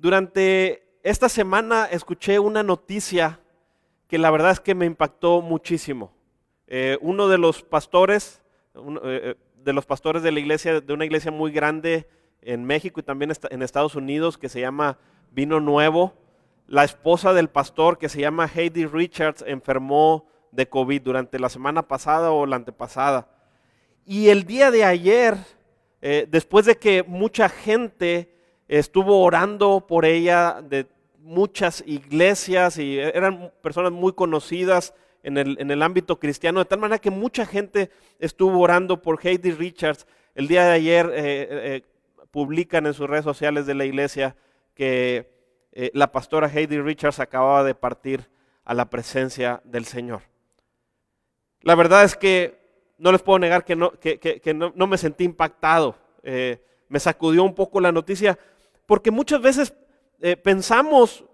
Durante esta semana escuché una noticia que la verdad es que me impactó muchísimo. Eh, uno de los pastores, eh, eh, de los pastores de la iglesia, de una iglesia muy grande en México y también en Estados Unidos, que se llama Vino Nuevo, la esposa del pastor, que se llama Heidi Richards, enfermó de COVID durante la semana pasada o la antepasada. Y el día de ayer, después de que mucha gente estuvo orando por ella de muchas iglesias y eran personas muy conocidas en el, ámbito cristiano, de tal manera que mucha gente estuvo orando por Heidi Richards. El día de ayer eh, eh, publican en sus redes sociales de la iglesia que la pastora Heidi Richards acababa de partir a la presencia del Señor. La verdad es que no les puedo negar que no, que, no, me sentí impactado. Eh, me sacudió un poco la noticia, porque muchas veces eh, pensamos,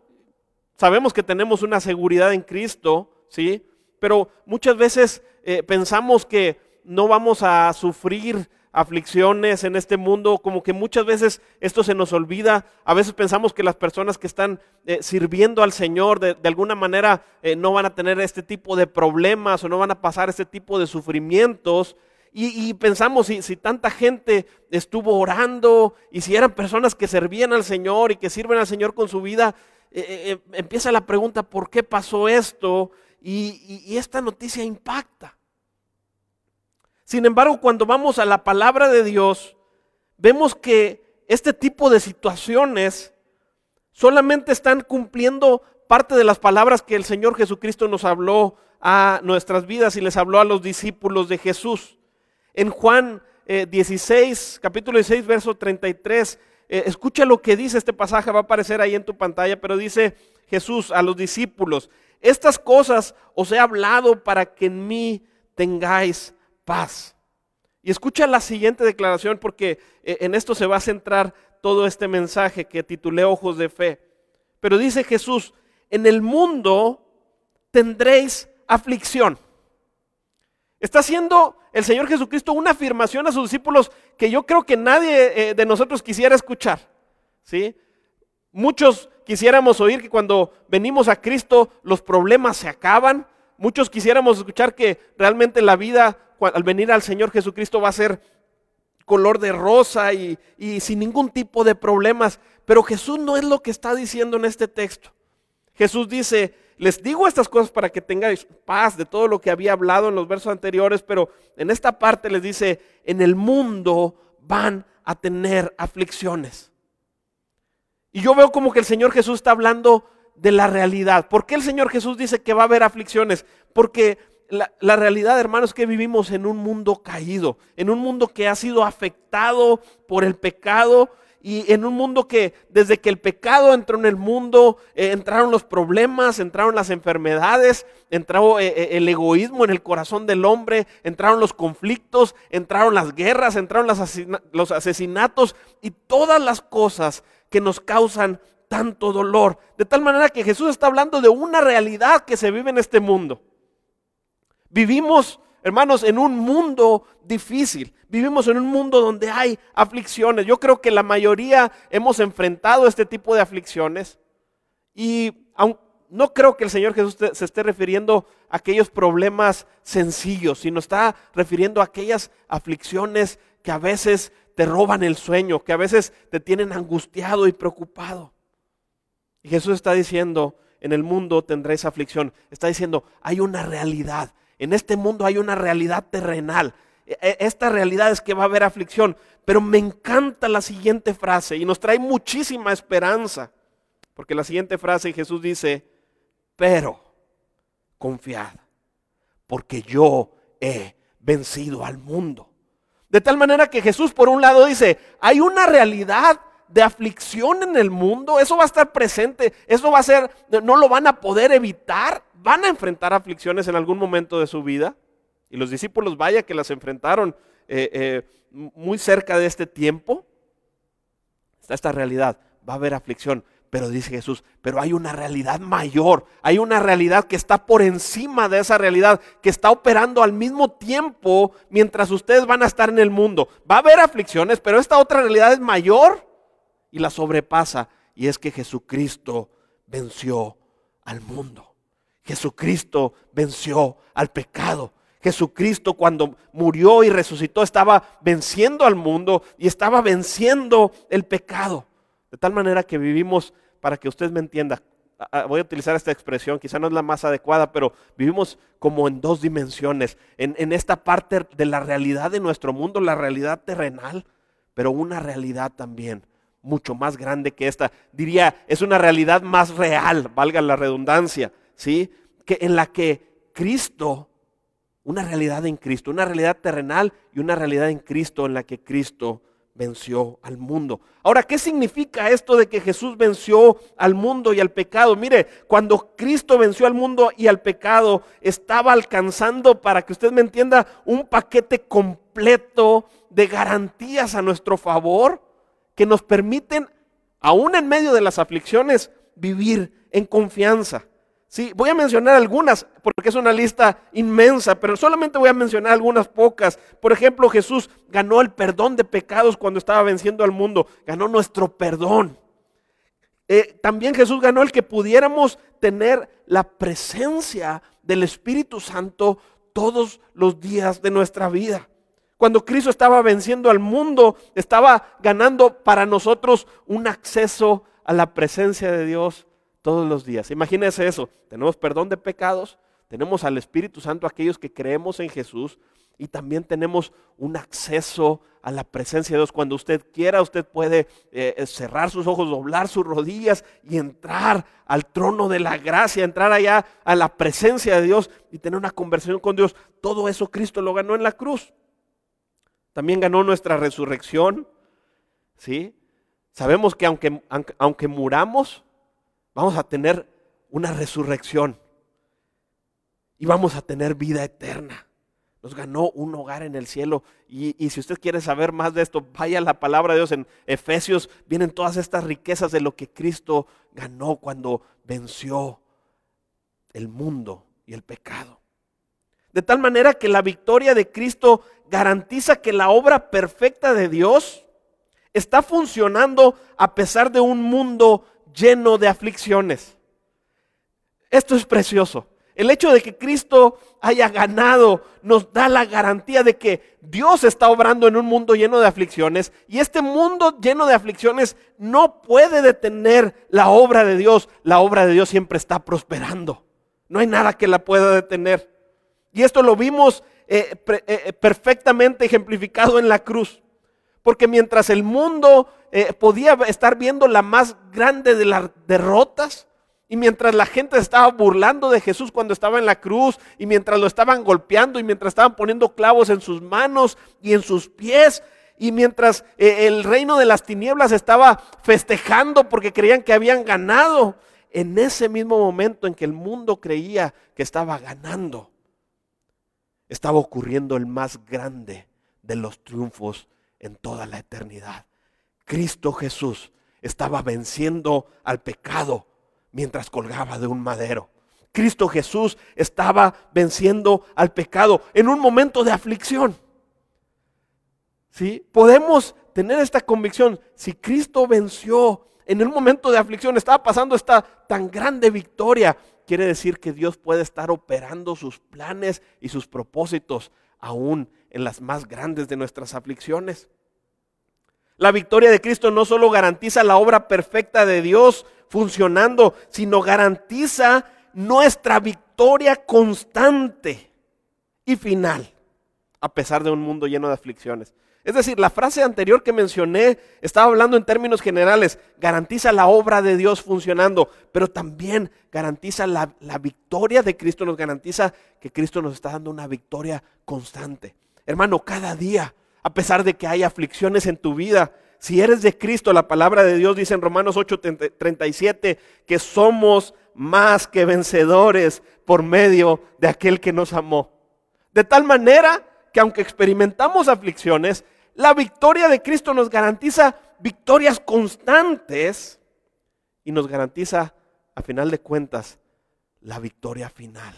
sabemos que tenemos una seguridad en Cristo, ¿sí? Pero muchas veces eh, pensamos que no vamos a sufrir aflicciones en este mundo, como que muchas veces esto se nos olvida. A veces pensamos que las personas que están eh, sirviendo al Señor de, alguna manera no van a tener este tipo de problemas o no van a pasar este tipo de sufrimientos. Y, pensamos si, tanta gente estuvo orando y si eran personas que servían al Señor y que sirven al Señor con su vida, eh, empieza la pregunta, ¿por qué pasó esto? y esta noticia impacta. Sin embargo, cuando vamos a la palabra de Dios, vemos que este tipo de situaciones solamente están cumpliendo parte de las palabras que el Señor Jesucristo nos habló a nuestras vidas y les habló a los discípulos de Jesús. En Juan 16, eh, capítulo 16, verso 33, eh, escucha lo que dice este pasaje, va a aparecer ahí en tu pantalla, pero dice Jesús a los discípulos, estas cosas os he hablado para que en mí tengáis paz. Y escucha la siguiente declaración porque eh, en esto se va a centrar todo este mensaje que titulé Ojos de Fe. Pero dice Jesús, en el mundo tendréis aflicción. Está haciendo el Señor Jesucristo una afirmación a sus discípulos que yo creo que nadie eh, de nosotros quisiera escuchar. ¿sí? Muchos quisiéramos oír que cuando venimos a Cristo los problemas se acaban. Muchos quisiéramos escuchar que realmente la vida al venir al Señor Jesucristo va a ser color de rosa y, sin ningún tipo de problemas. Pero Jesús no es lo que está diciendo en este texto. Jesús dice, les digo estas cosas para que tengáis paz de todo lo que había hablado en los versos anteriores, pero en esta parte les dice, en el mundo van a tener aflicciones. Y yo veo como que el Señor Jesús está hablando de la realidad. ¿Por qué el Señor Jesús dice que va a haber aflicciones? Porque la, realidad, hermanos, es que vivimos en un mundo caído, en un mundo que ha sido afectado por el pecado y en un mundo que desde que el pecado entró en el mundo, eh, entraron los problemas, entraron las enfermedades, entró eh, eh, el egoísmo en el corazón del hombre, entraron los conflictos, entraron las guerras, entraron los asesinatos y todas las cosas que nos causan tanto dolor. De tal manera que Jesús está hablando de una realidad que se vive en este mundo. Vivimos, hermanos, en un mundo difícil. Vivimos en un mundo donde hay aflicciones. Yo creo que la mayoría hemos enfrentado este tipo de aflicciones. Y no creo que el Señor Jesús se esté refiriendo a aquellos problemas sencillos, sino está refiriendo a aquellas aflicciones que a veces te roban el sueño, que a veces te tienen angustiado y preocupado. Y Jesús está diciendo, en el mundo tendréis aflicción. Está diciendo, hay una realidad en este mundo hay una realidad terrenal. E, e, esta realidad es que va a haber aflicción. Pero me encanta la siguiente frase y nos trae muchísima esperanza. Porque la siguiente frase Jesús dice, pero confiad, porque yo he vencido al mundo. De tal manera que Jesús por un lado dice, hay una realidad de aflicción en el mundo, eso va a estar presente, eso va a ser, no lo van a poder evitar, van a enfrentar aflicciones en algún momento de su vida. Y los discípulos, vaya que las enfrentaron eh, eh, muy cerca de este tiempo. Está esta realidad, va a haber aflicción, pero dice Jesús, pero hay una realidad mayor, hay una realidad que está por encima de esa realidad, que está operando al mismo tiempo mientras ustedes van a estar en el mundo. Va a haber aflicciones, pero esta otra realidad es mayor y la sobrepasa. y es que Jesucristo venció al mundo. Jesucristo venció al pecado. Jesucristo cuando murió y resucitó estaba venciendo al mundo y estaba venciendo el pecado. De tal manera que vivimos, para que usted me entienda, voy a utilizar esta expresión, quizá no es la más adecuada, pero vivimos como en dos dimensiones, en, en esta parte de la realidad de nuestro mundo, la realidad terrenal, pero una realidad también mucho más grande que esta. Diría, es una realidad más real, valga la redundancia, ¿sí? Que en la que Cristo, una realidad en Cristo, una realidad terrenal y una realidad en Cristo en la que Cristo venció al mundo. Ahora, ¿qué significa esto de que Jesús venció al mundo y al pecado? Mire, cuando Cristo venció al mundo y al pecado, estaba alcanzando, para que usted me entienda, un paquete completo de garantías a nuestro favor que nos permiten, aún en medio de las aflicciones, vivir en confianza. Sí, voy a mencionar algunas porque es una lista inmensa, pero solamente voy a mencionar algunas pocas. Por ejemplo, Jesús ganó el perdón de pecados cuando estaba venciendo al mundo, ganó nuestro perdón. Eh, también Jesús ganó el que pudiéramos tener la presencia del Espíritu Santo todos los días de nuestra vida. Cuando Cristo estaba venciendo al mundo, estaba ganando para nosotros un acceso a la presencia de Dios todos los días. Imagínense eso. Tenemos perdón de pecados, tenemos al Espíritu Santo, aquellos que creemos en Jesús, y también tenemos un acceso a la presencia de Dios. Cuando usted quiera, usted puede eh, cerrar sus ojos, doblar sus rodillas y entrar al trono de la gracia, entrar allá a la presencia de Dios y tener una conversación con Dios. Todo eso Cristo lo ganó en la cruz. También ganó nuestra resurrección. ¿sí? Sabemos que aunque, aunque muramos, vamos a tener una resurrección y vamos a tener vida eterna. Nos ganó un hogar en el cielo. Y, y, si usted quiere saber más de esto, vaya a la palabra de Dios en Efesios. Vienen todas estas riquezas de lo que Cristo ganó cuando venció el mundo y el pecado. De tal manera que la victoria de Cristo garantiza que la obra perfecta de Dios está funcionando a pesar de un mundo lleno de aflicciones. Esto es precioso. El hecho de que Cristo haya ganado nos da la garantía de que Dios está obrando en un mundo lleno de aflicciones y este mundo lleno de aflicciones no puede detener la obra de Dios. La obra de Dios siempre está prosperando. No hay nada que la pueda detener. Y esto lo vimos eh, eh, perfectamente ejemplificado en la cruz. Porque mientras el mundo eh, podía estar viendo la más grande de las derrotas, y mientras la gente estaba burlando de Jesús cuando estaba en la cruz, y mientras lo estaban golpeando, y mientras estaban poniendo clavos en sus manos y en sus pies, y mientras eh, el reino de las tinieblas estaba festejando porque creían que habían ganado, en ese mismo momento en que el mundo creía que estaba ganando, estaba ocurriendo el más grande de los triunfos en toda la eternidad. Cristo Jesús estaba venciendo al pecado mientras colgaba de un madero. Cristo Jesús estaba venciendo al pecado en un momento de aflicción. ¿Sí? Podemos tener esta convicción. Si Cristo venció en un momento de aflicción, estaba pasando esta tan grande victoria, quiere decir que Dios puede estar operando sus planes y sus propósitos aún en las más grandes de nuestras aflicciones. La victoria de Cristo no solo garantiza la obra perfecta de Dios funcionando, sino garantiza nuestra victoria constante y final, a pesar de un mundo lleno de aflicciones. Es decir, la frase anterior que mencioné estaba hablando en términos generales, garantiza la obra de Dios funcionando, pero también garantiza la, la, victoria de Cristo, nos garantiza que Cristo nos está dando una victoria constante. Hermano, cada día a pesar de que hay aflicciones en tu vida. Si eres de Cristo, la palabra de Dios dice en Romanos 8:37 que somos más que vencedores por medio de aquel que nos amó. De tal manera que aunque experimentamos aflicciones, la victoria de Cristo nos garantiza victorias constantes y nos garantiza, a final de cuentas, la victoria final.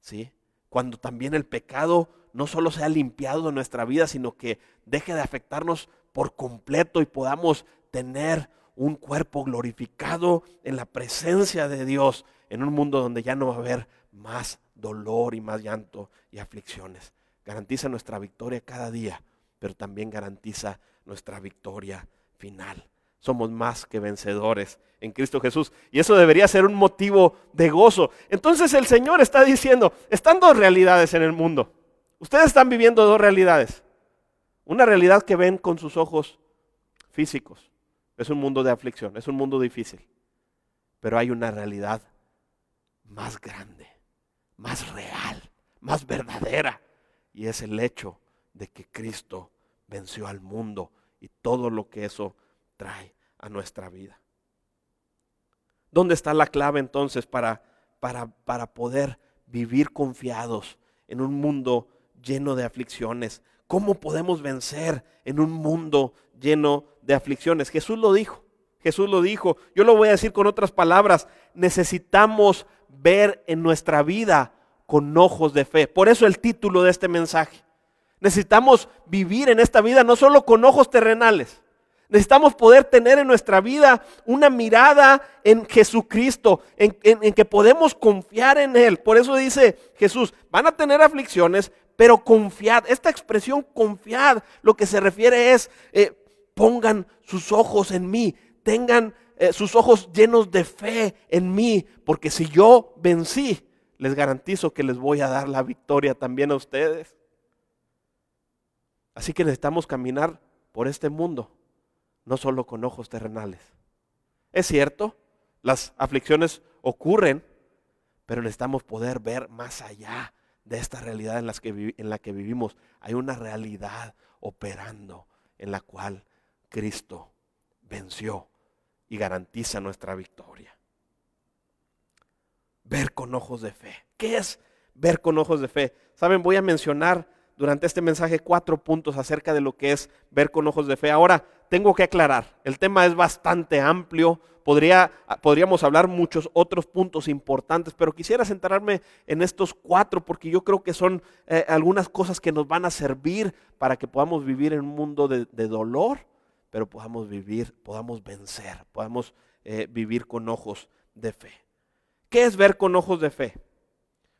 ¿Sí? Cuando también el pecado no solo sea limpiado de nuestra vida, sino que deje de afectarnos por completo y podamos tener un cuerpo glorificado en la presencia de Dios, en un mundo donde ya no va a haber más dolor y más llanto y aflicciones. Garantiza nuestra victoria cada día, pero también garantiza nuestra victoria final. Somos más que vencedores en Cristo Jesús. Y eso debería ser un motivo de gozo. Entonces el Señor está diciendo, están dos realidades en el mundo. Ustedes están viviendo dos realidades. Una realidad que ven con sus ojos físicos. Es un mundo de aflicción, es un mundo difícil. Pero hay una realidad más grande, más real, más verdadera. Y es el hecho de que Cristo venció al mundo y todo lo que eso trae a nuestra vida. ¿Dónde está la clave entonces para, para, para poder vivir confiados en un mundo lleno de aflicciones? ¿Cómo podemos vencer en un mundo lleno de aflicciones? Jesús lo dijo. Jesús lo dijo. Yo lo voy a decir con otras palabras. Necesitamos ver en nuestra vida con ojos de fe. Por eso el título de este mensaje. Necesitamos vivir en esta vida no solo con ojos terrenales, Necesitamos poder tener en nuestra vida una mirada en Jesucristo, en, que podemos confiar en Él. Por eso dice Jesús, van a tener aflicciones, pero confiad. Esta expresión confiad lo que se refiere es, eh, pongan sus ojos en mí, tengan eh, sus ojos llenos de fe en mí, porque si yo vencí, les garantizo que les voy a dar la victoria también a ustedes. Así que necesitamos caminar por este mundo no solo con ojos terrenales. Es cierto, las aflicciones ocurren, pero necesitamos poder ver más allá de esta realidad en, en la que vivimos. Hay una realidad operando en la cual Cristo venció y garantiza nuestra victoria. Ver con ojos de fe. ¿Qué es ver con ojos de fe? Saben, voy a mencionar durante este mensaje cuatro puntos acerca de lo que es ver con ojos de fe. Ahora, tengo que aclarar, el tema es bastante amplio, Podría, podríamos hablar muchos otros puntos importantes, pero quisiera centrarme en estos cuatro porque yo creo que son eh, algunas cosas que nos van a servir para que podamos vivir en un mundo de, dolor, pero podamos vivir, podamos vencer, podamos eh, vivir con ojos de fe. ¿Qué es ver con ojos de fe?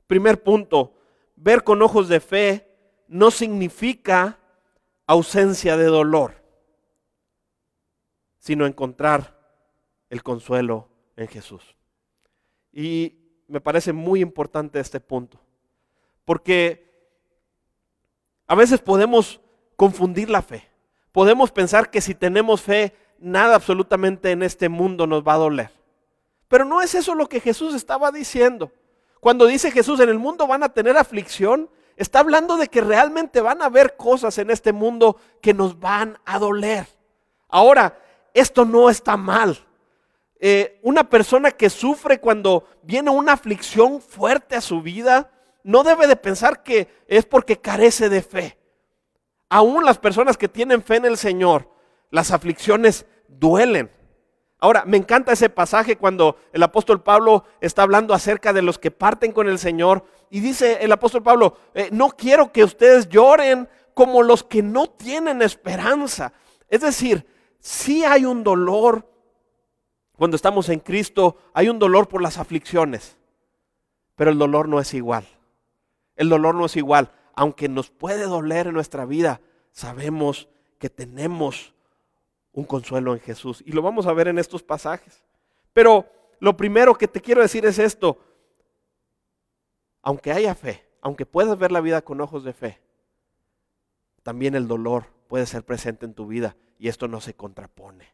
Primer punto, ver con ojos de fe no significa ausencia de dolor sino encontrar el consuelo en Jesús. Y me parece muy importante este punto, porque a veces podemos confundir la fe. Podemos pensar que si tenemos fe, nada absolutamente en este mundo nos va a doler. Pero no es eso lo que Jesús estaba diciendo. Cuando dice Jesús, en el mundo van a tener aflicción, está hablando de que realmente van a haber cosas en este mundo que nos van a doler. Ahora, esto no está mal. Eh, una persona que sufre cuando viene una aflicción fuerte a su vida, no debe de pensar que es porque carece de fe. Aún las personas que tienen fe en el Señor, las aflicciones duelen. Ahora, me encanta ese pasaje cuando el apóstol Pablo está hablando acerca de los que parten con el Señor y dice el apóstol Pablo, eh, no quiero que ustedes lloren como los que no tienen esperanza. Es decir, sí hay un dolor cuando estamos en Cristo, hay un dolor por las aflicciones, pero el dolor no es igual. El dolor no es igual. Aunque nos puede doler en nuestra vida, sabemos que tenemos un consuelo en Jesús. Y lo vamos a ver en estos pasajes. Pero lo primero que te quiero decir es esto. Aunque haya fe, aunque puedas ver la vida con ojos de fe, también el dolor puede ser presente en tu vida y esto no se contrapone.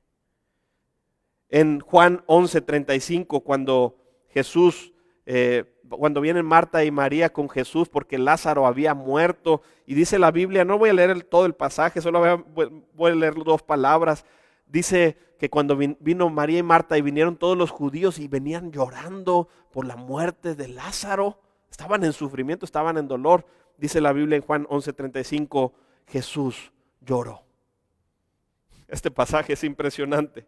En Juan 11:35, cuando Jesús, eh, cuando vienen Marta y María con Jesús porque Lázaro había muerto, y dice la Biblia, no voy a leer todo el pasaje, solo voy a leer dos palabras. Dice que cuando vino María y Marta y vinieron todos los judíos y venían llorando por la muerte de Lázaro, estaban en sufrimiento, estaban en dolor. Dice la Biblia en Juan 11:35, Jesús lloró. Este pasaje es impresionante.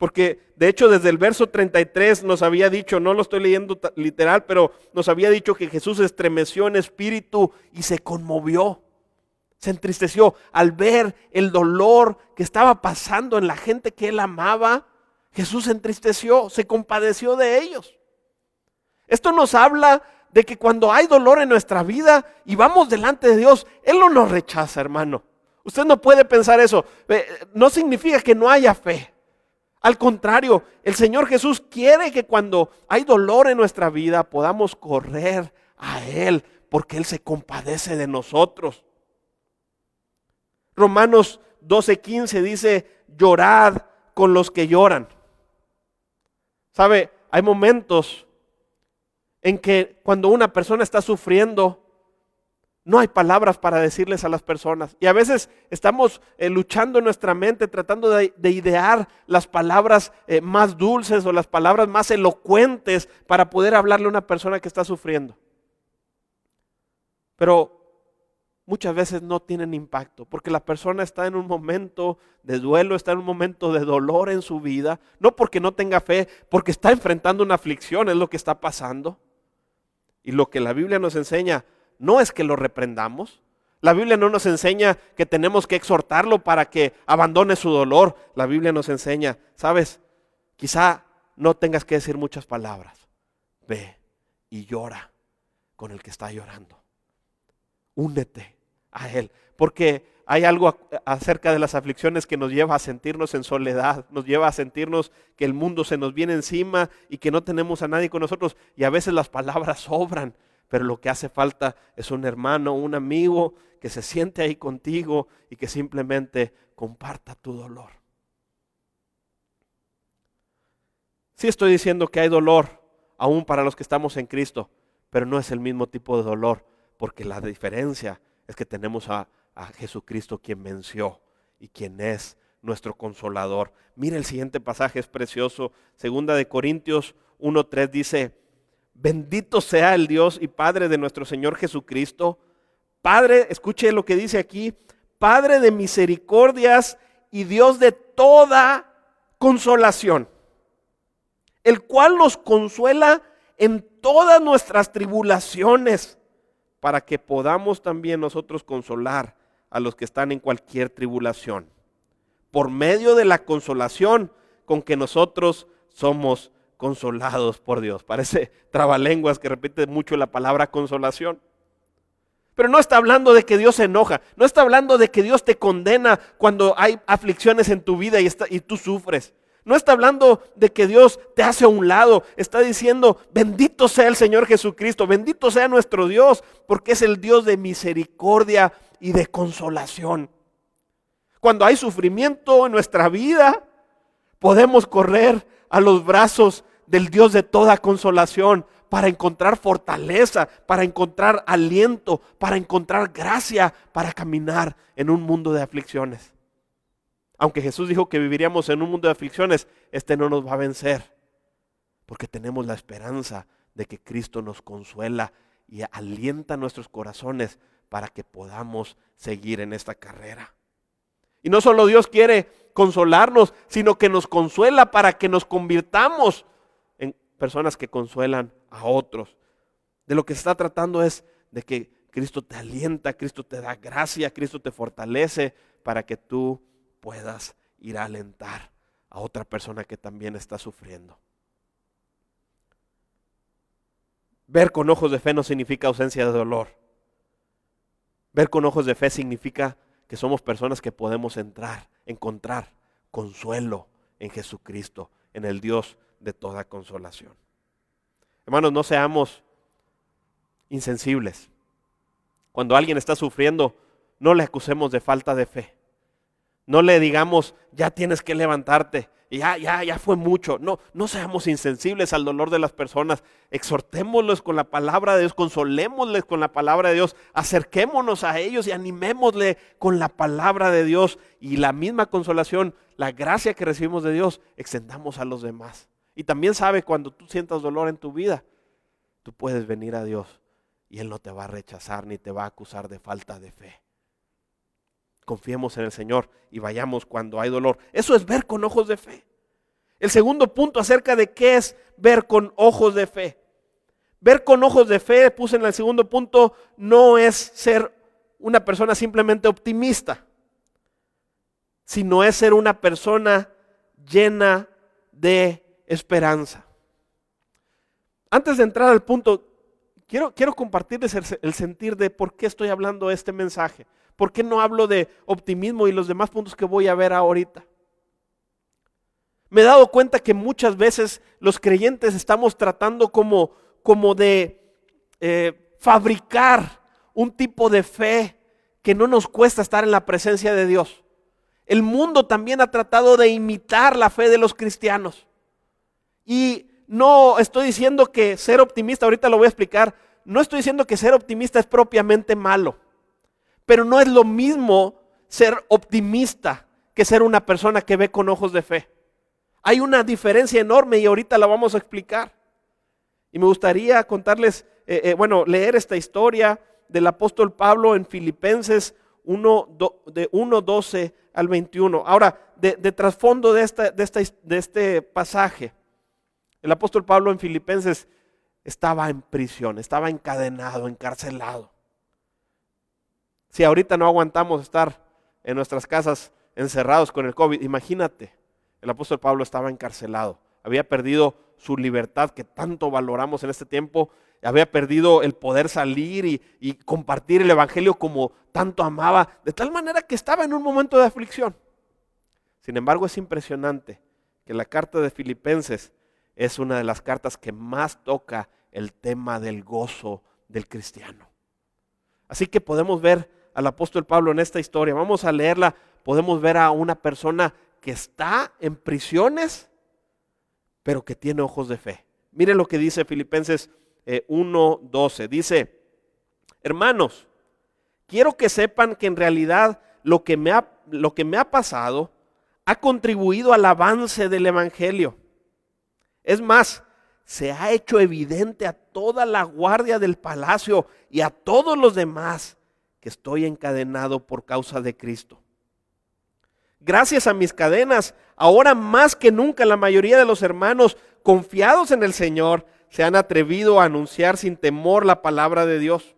Porque de hecho desde el verso 33 nos había dicho, no lo estoy leyendo literal, pero nos había dicho que Jesús estremeció en espíritu y se conmovió. Se entristeció al ver el dolor que estaba pasando en la gente que él amaba. Jesús se entristeció, se compadeció de ellos. Esto nos habla de que cuando hay dolor en nuestra vida y vamos delante de Dios, Él no nos rechaza, hermano. Usted no puede pensar eso. No significa que no haya fe. Al contrario, el Señor Jesús quiere que cuando hay dolor en nuestra vida podamos correr a Él, porque Él se compadece de nosotros. Romanos 12:15 dice, llorad con los que lloran. ¿Sabe? Hay momentos en que cuando una persona está sufriendo, no hay palabras para decirles a las personas. Y a veces estamos eh, luchando en nuestra mente, tratando de, idear las palabras eh, más dulces o las palabras más elocuentes para poder hablarle a una persona que está sufriendo. Pero muchas veces no tienen impacto, porque la persona está en un momento de duelo, está en un momento de dolor en su vida, no porque no tenga fe, porque está enfrentando una aflicción, es lo que está pasando. Y lo que la Biblia nos enseña no es que lo reprendamos. La Biblia no nos enseña que tenemos que exhortarlo para que abandone su dolor. La Biblia nos enseña, sabes, quizá no tengas que decir muchas palabras. Ve y llora con el que está llorando. Únete a Él. Porque hay algo acerca de las aflicciones que nos lleva a sentirnos en soledad, nos lleva a sentirnos que el mundo se nos viene encima y que no tenemos a nadie con nosotros. Y a veces las palabras sobran pero lo que hace falta es un hermano, un amigo que se siente ahí contigo y que simplemente comparta tu dolor. Sí estoy diciendo que hay dolor aún para los que estamos en Cristo, pero no es el mismo tipo de dolor, porque la diferencia es que tenemos a, a Jesucristo quien venció y quien es nuestro consolador. Mire el siguiente pasaje, es precioso. Segunda de Corintios 1.3 dice, Bendito sea el Dios y Padre de nuestro Señor Jesucristo. Padre, escuche lo que dice aquí, Padre de misericordias y Dios de toda consolación, el cual nos consuela en todas nuestras tribulaciones, para que podamos también nosotros consolar a los que están en cualquier tribulación, por medio de la consolación con que nosotros somos consolados por Dios. Parece trabalenguas que repite mucho la palabra consolación. Pero no está hablando de que Dios se enoja, no está hablando de que Dios te condena cuando hay aflicciones en tu vida y, y tú sufres. No está hablando de que Dios te hace a un lado, está diciendo, bendito sea el Señor Jesucristo, bendito sea nuestro Dios, porque es el Dios de misericordia y de consolación. Cuando hay sufrimiento en nuestra vida, podemos correr a los brazos del Dios de toda consolación, para encontrar fortaleza, para encontrar aliento, para encontrar gracia, para caminar en un mundo de aflicciones. Aunque Jesús dijo que viviríamos en un mundo de aflicciones, este no nos va a vencer, porque tenemos la esperanza de que Cristo nos consuela y alienta nuestros corazones para que podamos seguir en esta carrera. Y no solo Dios quiere consolarnos, sino que nos consuela para que nos convirtamos personas que consuelan a otros. De lo que se está tratando es de que Cristo te alienta, Cristo te da gracia, Cristo te fortalece para que tú puedas ir a alentar a otra persona que también está sufriendo. Ver con ojos de fe no significa ausencia de dolor. Ver con ojos de fe significa que somos personas que podemos entrar, encontrar consuelo en Jesucristo, en el Dios de toda consolación. Hermanos, no seamos insensibles. Cuando alguien está sufriendo, no le acusemos de falta de fe. No le digamos, ya tienes que levantarte, ya, ya, ya fue mucho. No, no seamos insensibles al dolor de las personas. Exhortémosles con la palabra de Dios, consolémosles con la palabra de Dios, acerquémonos a ellos y animémosle con la palabra de Dios. Y la misma consolación, la gracia que recibimos de Dios, extendamos a los demás. Y también sabe cuando tú sientas dolor en tu vida, tú puedes venir a Dios y Él no te va a rechazar ni te va a acusar de falta de fe. Confiemos en el Señor y vayamos cuando hay dolor. Eso es ver con ojos de fe. El segundo punto acerca de qué es ver con ojos de fe. Ver con ojos de fe, puse en el segundo punto, no es ser una persona simplemente optimista, sino es ser una persona llena de esperanza. Antes de entrar al punto, quiero, quiero compartirles el, sentir de por qué estoy hablando este mensaje. ¿Por qué no hablo de optimismo y los demás puntos que voy a ver ahorita? Me he dado cuenta que muchas veces los creyentes estamos tratando como, como de eh, fabricar un tipo de fe que no nos cuesta estar en la presencia de Dios. El mundo también ha tratado de imitar la fe de los cristianos. Y no estoy diciendo que ser optimista, ahorita lo voy a explicar, no estoy diciendo que ser optimista es propiamente malo, pero no es lo mismo ser optimista que ser una persona que ve con ojos de fe. Hay una diferencia enorme y ahorita la vamos a explicar. Y me gustaría contarles, eh, eh, bueno, leer esta historia del apóstol Pablo en Filipenses 1, de 1.12 al 21. Ahora, de, trasfondo de, esta, de este pasaje, el apóstol Pablo en Filipenses estaba en prisión, estaba encadenado, encarcelado. Si ahorita no aguantamos estar en nuestras casas encerrados con el COVID, imagínate el apóstol Pablo estaba encarcelado, había perdido su libertad que tanto valoramos en este tiempo, había perdido el poder salir y, compartir el Evangelio como tanto amaba, de tal manera que estaba en un momento de aflicción. Sin embargo, es impresionante que la carta de Filipenses es una de las cartas que más toca el tema del gozo del cristiano. Así que podemos ver al apóstol Pablo en esta historia, vamos a leerla, podemos ver a una persona que está en prisiones, pero que tiene ojos de fe. Mire lo que dice Filipenses 1.12. Eh, dice, hermanos, quiero que sepan que en realidad lo que, me ha, lo que me ha pasado ha contribuido al avance del Evangelio. Es más, se ha hecho evidente a toda la guardia del palacio y a todos los demás que estoy encadenado por causa de Cristo gracias a mis cadenas, ahora más que nunca la mayoría de los hermanos confiados en el Señor se han atrevido a anunciar sin temor la palabra de Dios.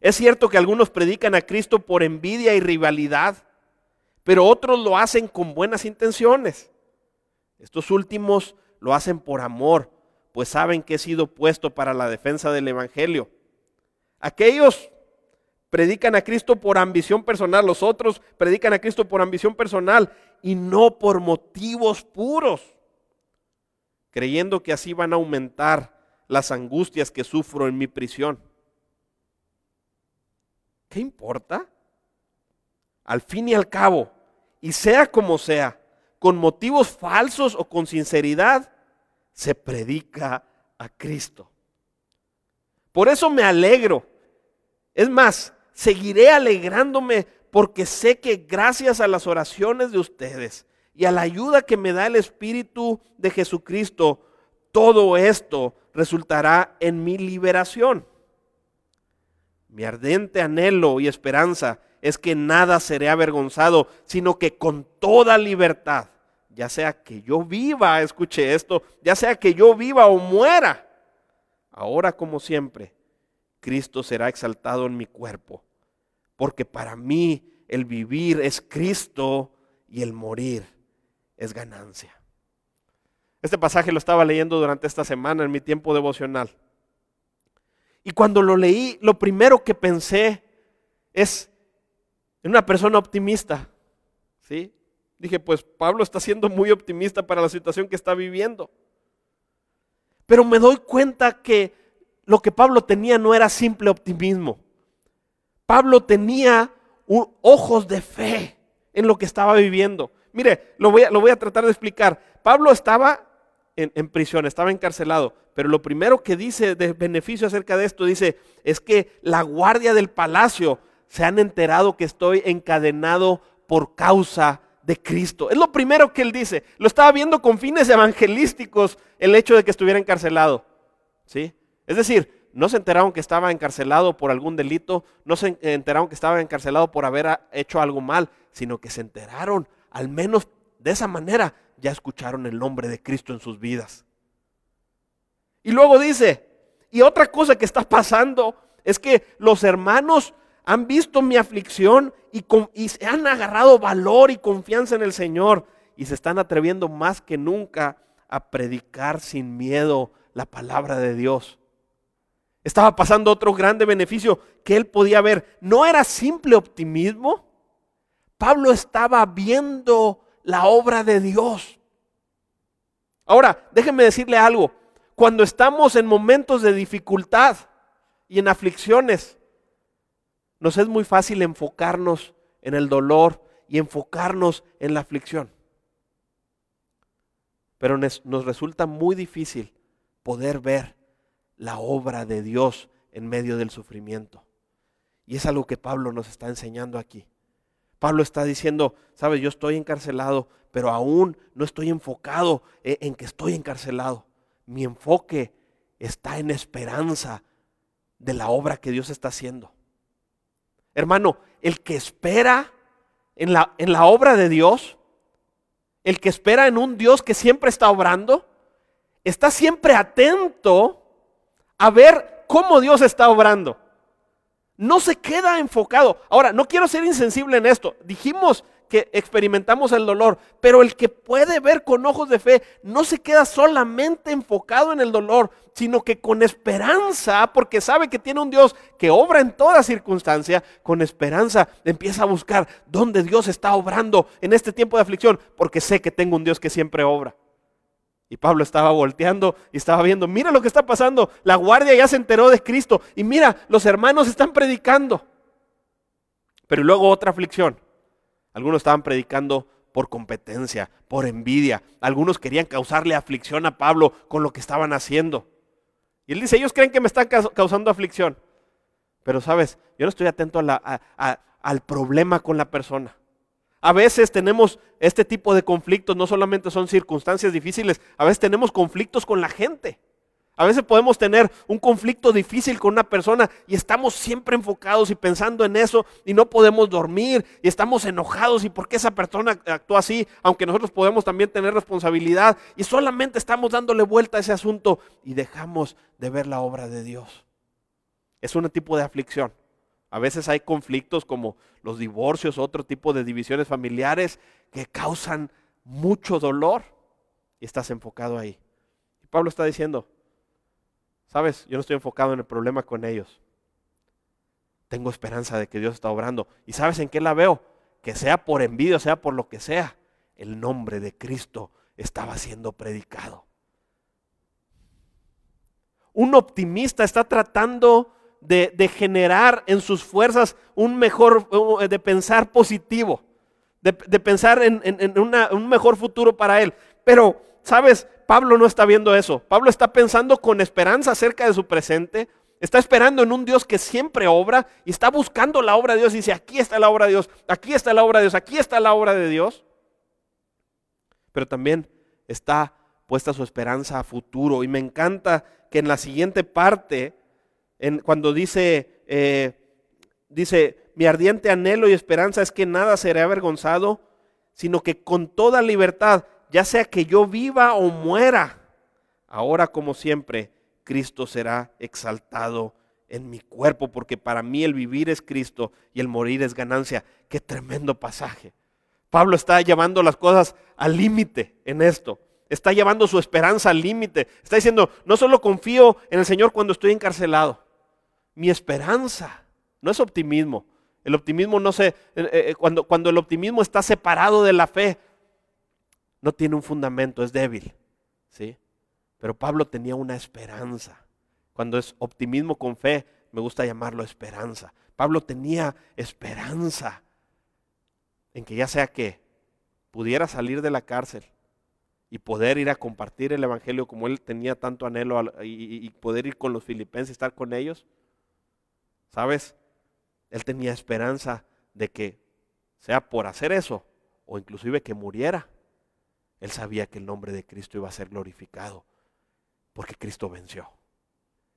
Es cierto que algunos predican a Cristo por envidia y rivalidad, pero otros lo hacen con buenas intenciones. Estos últimos lo hacen por amor, pues saben que he sido puesto para la defensa del Evangelio. Aquellos predican a Cristo por ambición personal, los otros predican a Cristo por ambición personal y no por motivos puros, creyendo que así van a aumentar las angustias que sufro en mi prisión. ¿Qué importa? Al fin y al cabo, y sea como sea, con motivos falsos o con sinceridad, se predica a Cristo. Por eso me alegro. Es más, seguiré alegrándome porque sé que gracias a las oraciones de ustedes y a la ayuda que me da el Espíritu de Jesucristo, todo esto resultará en mi liberación. Mi ardente anhelo y esperanza es que nada seré avergonzado, sino que con toda libertad, ya sea que yo viva, escuche esto, ya sea que yo viva o muera, ahora como siempre, Cristo será exaltado en mi cuerpo, porque para mí el vivir es Cristo y el morir es ganancia. Este pasaje lo estaba leyendo durante esta semana en mi tiempo devocional. Y cuando lo leí, lo primero que pensé es en una persona optimista. ¿Sí? Dije, pues Pablo está siendo muy optimista para la situación que está viviendo. Pero me doy cuenta que lo que Pablo tenía no era simple optimismo. Pablo tenía ojos de fe en lo que estaba viviendo. Mire, lo voy a, lo voy a tratar de explicar. Pablo estaba en, en, prisión, estaba encarcelado, pero lo primero que dice de beneficio acerca de esto, dice, es que la guardia del palacio se han enterado que estoy encadenado por causa de Cristo. Es lo primero que él dice. Lo estaba viendo con fines evangelísticos el hecho de que estuviera encarcelado. ¿Sí? Es decir, no se enteraron que estaba encarcelado por algún delito, no se enteraron que estaba encarcelado por haber hecho algo mal, sino que se enteraron, al menos de esa manera, ya escucharon el nombre de Cristo en sus vidas. Y luego dice, y otra cosa que está pasando es que los hermanos han visto mi aflicción y, y, se han agarrado valor y confianza en el Señor. Y y se están atreviendo más que nunca a predicar sin miedo la palabra de Dios. Estaba pasando otro grande beneficio que él podía ver. No era simple optimismo. Pablo estaba viendo la obra de Dios. Ahora, déjenme decirle algo. Cuando estamos en momentos de dificultad y en aflicciones, nos es muy fácil enfocarnos en el dolor y enfocarnos en la aflicción. Pero nos resulta muy difícil poder ver la obra de Dios en medio del sufrimiento. Y es algo que Pablo nos está enseñando aquí. Pablo está diciendo, sabes, yo estoy encarcelado, pero aún no estoy enfocado e-, en que estoy encarcelado. Mi enfoque está en esperanza de la obra que Dios está haciendo. Hermano, el que espera en la, en la obra de Dios, el que espera en un Dios que siempre está obrando, está siempre atento a ver cómo Dios está obrando. No se queda enfocado. Ahora, no quiero ser insensible en esto. Dijimos que experimentamos el dolor, pero el que puede ver con ojos de fe no se queda solamente enfocado en el dolor, sino que con esperanza, porque sabe que tiene un Dios que obra en toda circunstancia, con esperanza empieza a buscar dónde Dios está obrando en este tiempo de aflicción, porque sé que tengo un Dios que siempre obra. Y Pablo estaba volteando y estaba viendo, mira lo que está pasando, la guardia ya se enteró de Cristo y mira, los hermanos están predicando. Pero luego otra aflicción. Algunos estaban predicando por competencia, por envidia. Algunos querían causarle aflicción a Pablo con lo que estaban haciendo. Él dice, ellos creen que me están causando aflicción. Pero sabes, yo no estoy atento al problema con la persona. A veces tenemos este tipo de conflictos, no solamente son circunstancias difíciles, a veces tenemos conflictos con la gente. A veces podemos tener un conflicto difícil con una persona y estamos siempre enfocados y pensando en eso y no podemos dormir y estamos enojados y por qué esa persona actúa así, aunque nosotros podemos también tener responsabilidad y solamente estamos dándole vuelta a ese asunto y dejamos de ver la obra de Dios. Es un tipo de aflicción. A veces hay conflictos como los divorcios, otro tipo de divisiones familiares que causan mucho dolor y estás enfocado ahí. Y Pablo está diciendo, Sabes, yo no estoy enfocado en el problema con ellos. Tengo esperanza de que Dios está obrando. ¿Y sabes en qué la veo? Que sea por envidia, sea por lo que sea, el nombre de Cristo estaba siendo predicado. Un optimista está tratando de, generar en sus fuerzas un mejor, de pensar positivo, de, pensar en, un mejor futuro para él. Pero, ¿sabes? Pablo no está viendo eso. Pablo está pensando con esperanza acerca de su presente. Está esperando en un Dios que siempre obra y está buscando la obra de Dios y dice, aquí está la obra de Dios, aquí está la obra de Dios, aquí está la obra de Dios. Pero también está puesta su esperanza a futuro. Y me encanta que en la siguiente parte, en, cuando dice, eh, dice, mi ardiente anhelo y esperanza es que nada será avergonzado, sino que con toda libertad ya sea que yo viva o muera, ahora como siempre, Cristo será exaltado en mi cuerpo, porque para mí el vivir es Cristo y el morir es ganancia. Qué tremendo pasaje. Pablo está llevando las cosas al límite en esto. Está llevando su esperanza al límite. Está diciendo, no solo confío en el Señor cuando estoy encarcelado. Mi esperanza no es optimismo. El optimismo no se, eh, eh, cuando, cuando el optimismo está separado de la fe, no tiene un fundamento, es débil. ¿sí? Pero Pablo tenía una esperanza. Cuando es optimismo con fe, me gusta llamarlo esperanza. Pablo tenía esperanza en que ya sea que pudiera salir de la cárcel y poder ir a compartir el Evangelio como él tenía tanto anhelo y, poder ir con los filipenses y estar con ellos. ¿Sabes? Él tenía esperanza de que sea por hacer eso o inclusive que muriera él sabía que el nombre de Cristo iba a ser glorificado porque Cristo venció.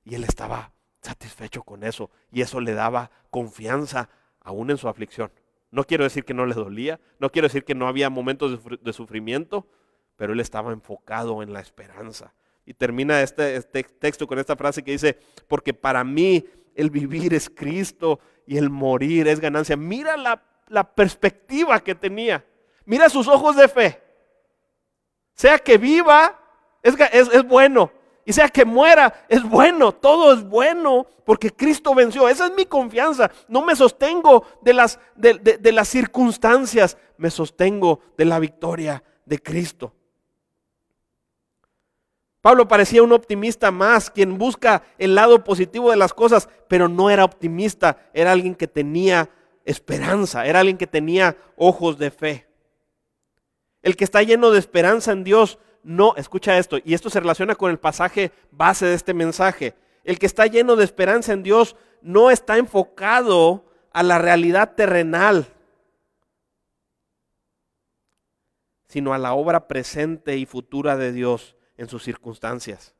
Y él estaba satisfecho con eso y eso le daba confianza aún en su aflicción. No quiero decir que no le dolía, no quiero decir que no había momentos de sufrimiento, pero él estaba enfocado en la esperanza. Y termina este, este, texto con esta frase que dice, porque para mí el vivir es Cristo y el morir es ganancia. Mira la, la perspectiva que tenía, mira sus ojos de fe. Sea que viva, es, es, es bueno. Y sea que muera, es bueno, todo es bueno, porque Cristo venció. Esa es mi confianza. No me sostengo de las, de, de las circunstancias, me sostengo de la victoria de Cristo. Pablo parecía un optimista más, quien busca el lado positivo de las cosas, pero no era optimista, era alguien que tenía esperanza, era alguien que tenía ojos de fe. El que está lleno de esperanza en Dios no, escucha esto, y esto se relaciona con el pasaje base de este mensaje. El que está lleno de esperanza en Dios no está enfocado a la realidad terrenal, sino a la obra presente y futura de Dios en sus circunstancias.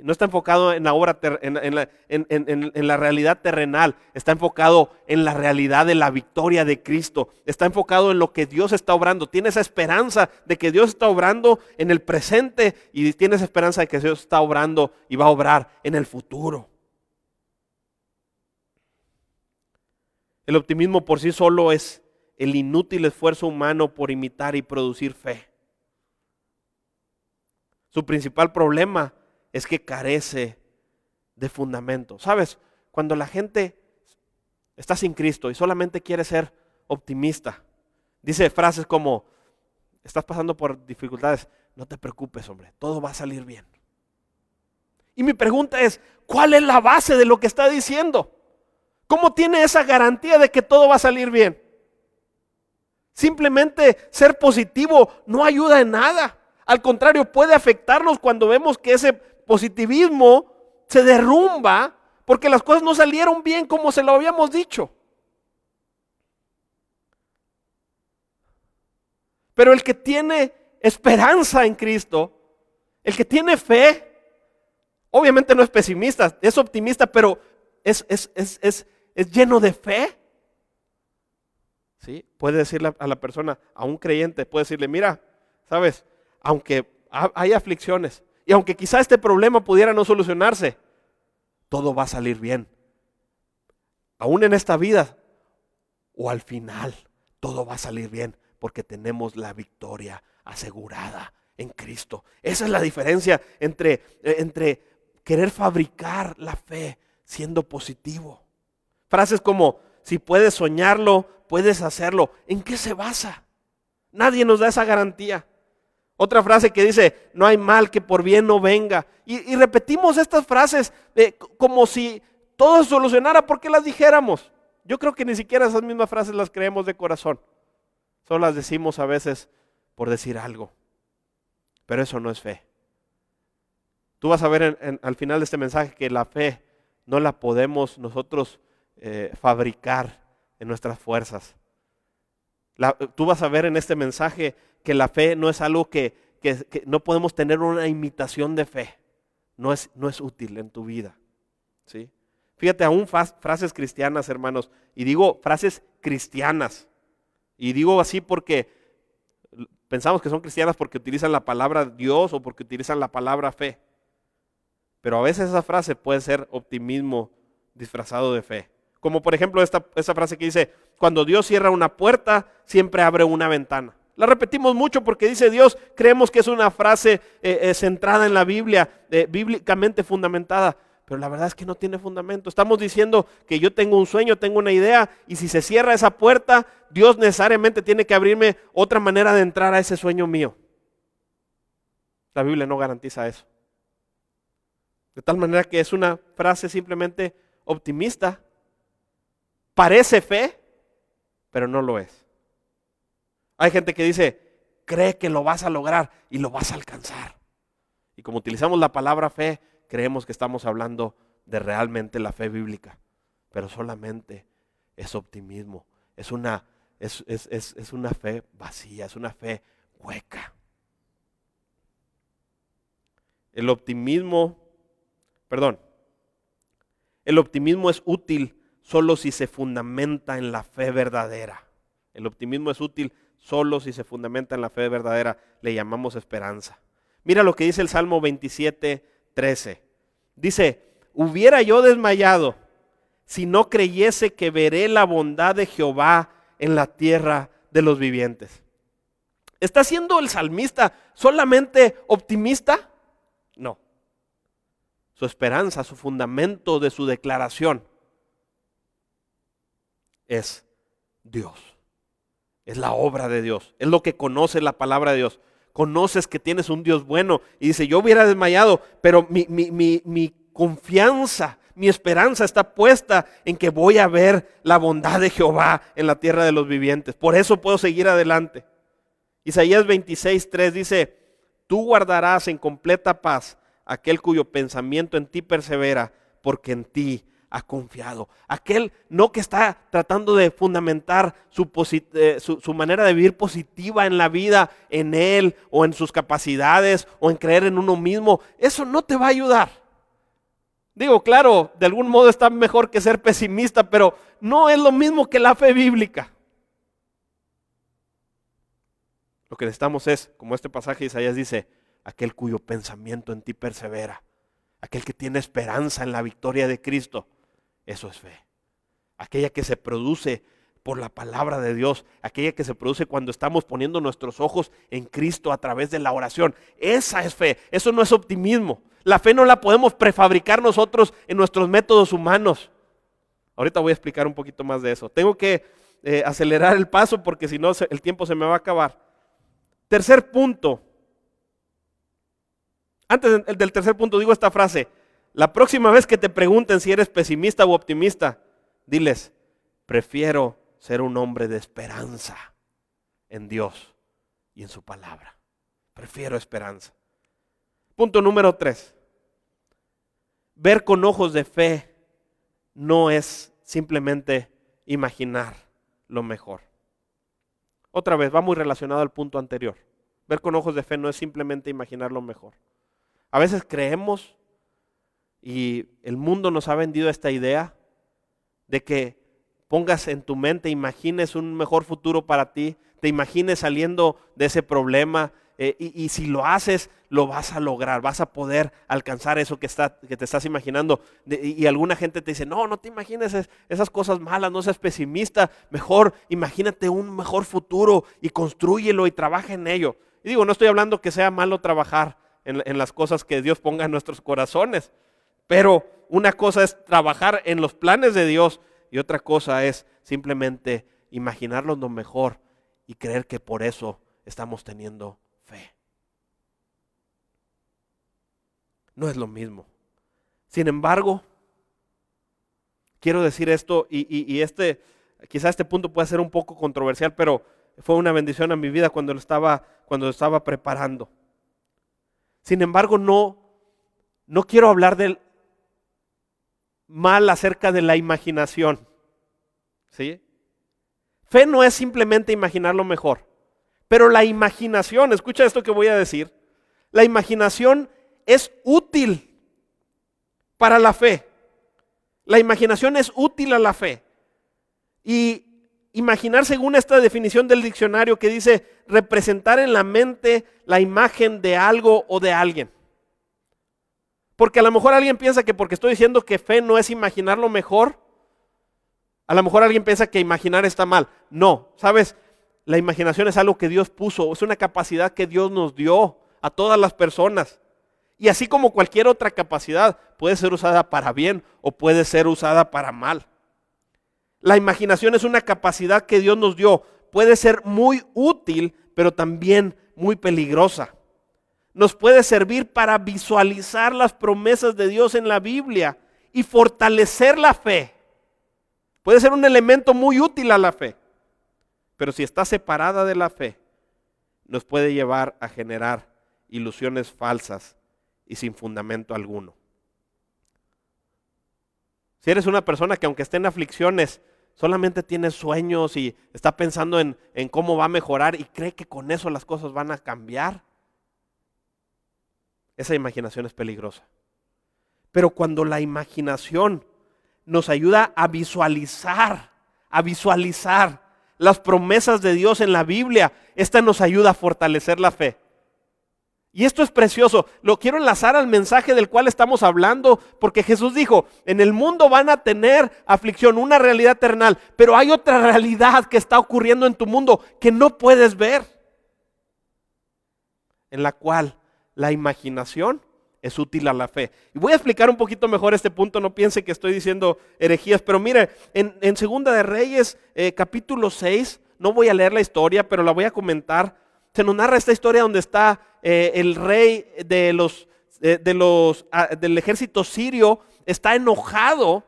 No está enfocado en la obra, en, la, en, la, realidad terrenal, está enfocado en la realidad de la victoria de Cristo, está enfocado en lo que Dios está obrando, tiene esa esperanza de que Dios está obrando en el presente y tiene esa esperanza de que Dios está obrando y va a obrar en el futuro. El optimismo por sí solo es el inútil esfuerzo humano por imitar y producir fe. Su principal problema es que carece de fundamento. ¿Sabes? Cuando la gente está sin Cristo y solamente quiere ser optimista, dice frases como, estás pasando por dificultades, no te preocupes, hombre, todo va a salir bien. Y mi pregunta es, ¿cuál es la base de lo que está diciendo? ¿Cómo tiene esa garantía de que todo va a salir bien? Simplemente ser positivo no ayuda en nada. Al contrario, puede afectarnos cuando vemos que ese positivismo se derrumba porque las cosas no salieron bien como se lo habíamos dicho. Pero el que tiene esperanza en Cristo, el que tiene fe, obviamente no es pesimista, es optimista, pero es, es, lleno de fe. ¿Sí? Puede decirle a la persona, a un creyente, puede decirle, mira, sabes, aunque hay aflicciones y aunque quizá este problema pudiera no solucionarse, todo va a salir bien. Aún en esta vida o al final, todo va a salir bien porque tenemos la victoria asegurada en Cristo. Esa es la diferencia entre, eh, entre querer fabricar la fe siendo positivo. Frases como, si puedes soñarlo, puedes hacerlo. ¿En qué se basa? Nadie nos da esa garantía. Otra frase que dice, no hay mal que por bien no venga. Y, repetimos estas frases como si todo solucionara porque las dijéramos. Yo creo que ni siquiera esas mismas frases las creemos de corazón. Solo las decimos a veces por decir algo. Pero eso no es fe. Tú vas a ver al final de este mensaje que la fe no la podemos nosotros eh, fabricar en nuestras fuerzas. Tú vas a ver en este mensaje que la fe no es algo que, no podemos tener una imitación de fe. No es, no es útil en tu vida. ¿sí? Fíjate, aún frases cristianas, hermanos, y digo frases cristianas. Y digo así porque pensamos que son cristianas porque utilizan la palabra Dios o porque utilizan la palabra fe. Pero a veces esa frase puede ser optimismo disfrazado de fe. Como por ejemplo esta, frase que dice, cuando Dios cierra una puerta, siempre abre una ventana. La repetimos mucho porque dice Dios, creemos que es una frase eh, eh, centrada en la Biblia, eh, bíblicamente fundamentada, pero la verdad es que no tiene fundamento. Estamos diciendo que yo tengo un sueño, tengo una idea, y si se cierra esa puerta, Dios necesariamente tiene que abrirme otra manera de entrar a ese sueño mío. La Biblia no garantiza eso. De tal manera que es una frase simplemente optimista. Parece fe, pero no lo es. Hay gente que dice, cree que lo vas a lograr y lo vas a alcanzar. Y como utilizamos la palabra fe, creemos que estamos hablando de realmente la fe bíblica. Pero solamente es optimismo, es una, es, es una fe vacía, es una fe hueca. El optimismo, perdón, el optimismo es útil solo si se fundamenta en la fe verdadera. El optimismo es útil Solo si se fundamenta en la fe verdadera le llamamos esperanza. Mira lo que dice el Salmo 27, 13. Dice, hubiera yo desmayado si no creyese que veré la bondad de Jehová en la tierra de los vivientes. ¿Está siendo el salmista solamente optimista? No. Su esperanza, su fundamento de su declaración es Dios. Es la obra de Dios. Es lo que conoce la palabra de Dios. Conoces que tienes un Dios bueno. Y dice, yo hubiera desmayado, pero mi, mi confianza, mi esperanza está puesta en que voy a ver la bondad de Jehová en la tierra de los vivientes. Por eso puedo seguir adelante. Isaías 26, 3 dice, tú guardarás en completa paz aquel cuyo pensamiento en ti persevera, porque en ti ha confiado. Aquel no que está tratando de fundamentar eh, su, manera de vivir positiva en la vida, en él o en sus capacidades o en creer en uno mismo, eso no te va a ayudar. Digo, claro, de algún modo está mejor que ser pesimista, pero no es lo mismo que la fe bíblica. Lo que necesitamos es, como este pasaje de Isaías dice, aquel cuyo pensamiento en ti persevera, aquel que tiene esperanza en la victoria de Cristo. Eso es fe. Aquella que se produce por la palabra de Dios, aquella que se produce cuando estamos poniendo nuestros ojos en Cristo a través de la oración. Esa es fe, eso no es optimismo. La fe no la podemos prefabricar nosotros en nuestros métodos humanos. Ahorita voy a explicar un poquito más de eso. Tengo que eh, acelerar el paso porque si no el tiempo se me va a acabar. Tercer punto. Antes del tercer punto digo esta frase. La próxima vez que te pregunten si eres pesimista o optimista, diles, prefiero ser un hombre de esperanza en Dios y en su palabra. Prefiero esperanza. Punto número tres. Ver con ojos de fe no es simplemente imaginar lo mejor. Otra vez, va muy relacionado al punto anterior. Ver con ojos de fe no es simplemente imaginar lo mejor. A veces creemos y el mundo nos ha vendido esta idea de que pongas en tu mente, imagines un mejor futuro para ti, te imagines saliendo de ese problema, eh, y, si lo haces, lo vas a lograr, vas a poder alcanzar eso que, está, que te estás imaginando. y, alguna gente te dice, no, no te imagines esas cosas malas, no seas pesimista, mejor imagínate un mejor futuro y construyelo y trabaja en ello. Y digo, no estoy hablando que sea malo trabajar en, en las cosas que Dios ponga en nuestros corazones, pero una cosa es trabajar en los planes de Dios y otra cosa es simplemente imaginarlos lo mejor y creer que por eso estamos teniendo no es lo mismo. Sin embargo, quiero decir esto, y, este, quizá este punto puede ser un poco controversial, pero fue una bendición a mi vida cuando lo estaba, cuando lo estaba preparando. Sin embargo, no, no quiero hablar del mal acerca de la imaginación. ¿Sí? Fe no es simplemente imaginar lo mejor, pero la imaginación, escucha esto que voy a decir, la imaginación es útil para la fe. La imaginación es útil a la fe. Y imaginar según esta definición del diccionario que dice representar en la mente la imagen de algo o de alguien. Porque a lo mejor alguien piensa que porque estoy diciendo que fe no es imaginar lo mejor, a lo mejor alguien piensa que imaginar está mal. No, sabes, la imaginación es algo que Dios puso, es una capacidad que Dios nos dio a todas las personas. Y así como cualquier otra capacidad, puede ser usada para bien o puede ser usada para mal. La imaginación es una capacidad que Dios nos dio. Puede ser muy útil, pero también muy peligrosa. Nos puede servir para visualizar las promesas de Dios en la Biblia y fortalecer la fe. Puede ser un elemento muy útil a la fe, pero si está separada de la fe, nos puede llevar a generar ilusiones falsas y sin fundamento alguno. Si eres una persona que aunque esté en aflicciones, solamente tiene sueños y está pensando en, en, cómo va a mejorar y cree que con eso las cosas van a cambiar, esa imaginación es peligrosa. Pero cuando la imaginación nos ayuda a visualizar, a visualizar las promesas de Dios en la Biblia, esta nos ayuda a fortalecer la fe. Y esto es precioso. Lo quiero enlazar al mensaje del cual estamos hablando, porque Jesús dijo, en el mundo van a tener aflicción, una realidad eternal, pero hay otra realidad que está ocurriendo en tu mundo que no puedes ver. en la cual la imaginación es útil a la fe. Y voy a explicar un poquito mejor este punto, no piense que estoy diciendo herejías, pero mire, en, Segunda de Reyes, eh, capítulo 6, no voy a leer la historia, pero la voy a comentar. Se nos narra esta historia donde está eh, el rey de los, eh, ah, del ejército sirio, está enojado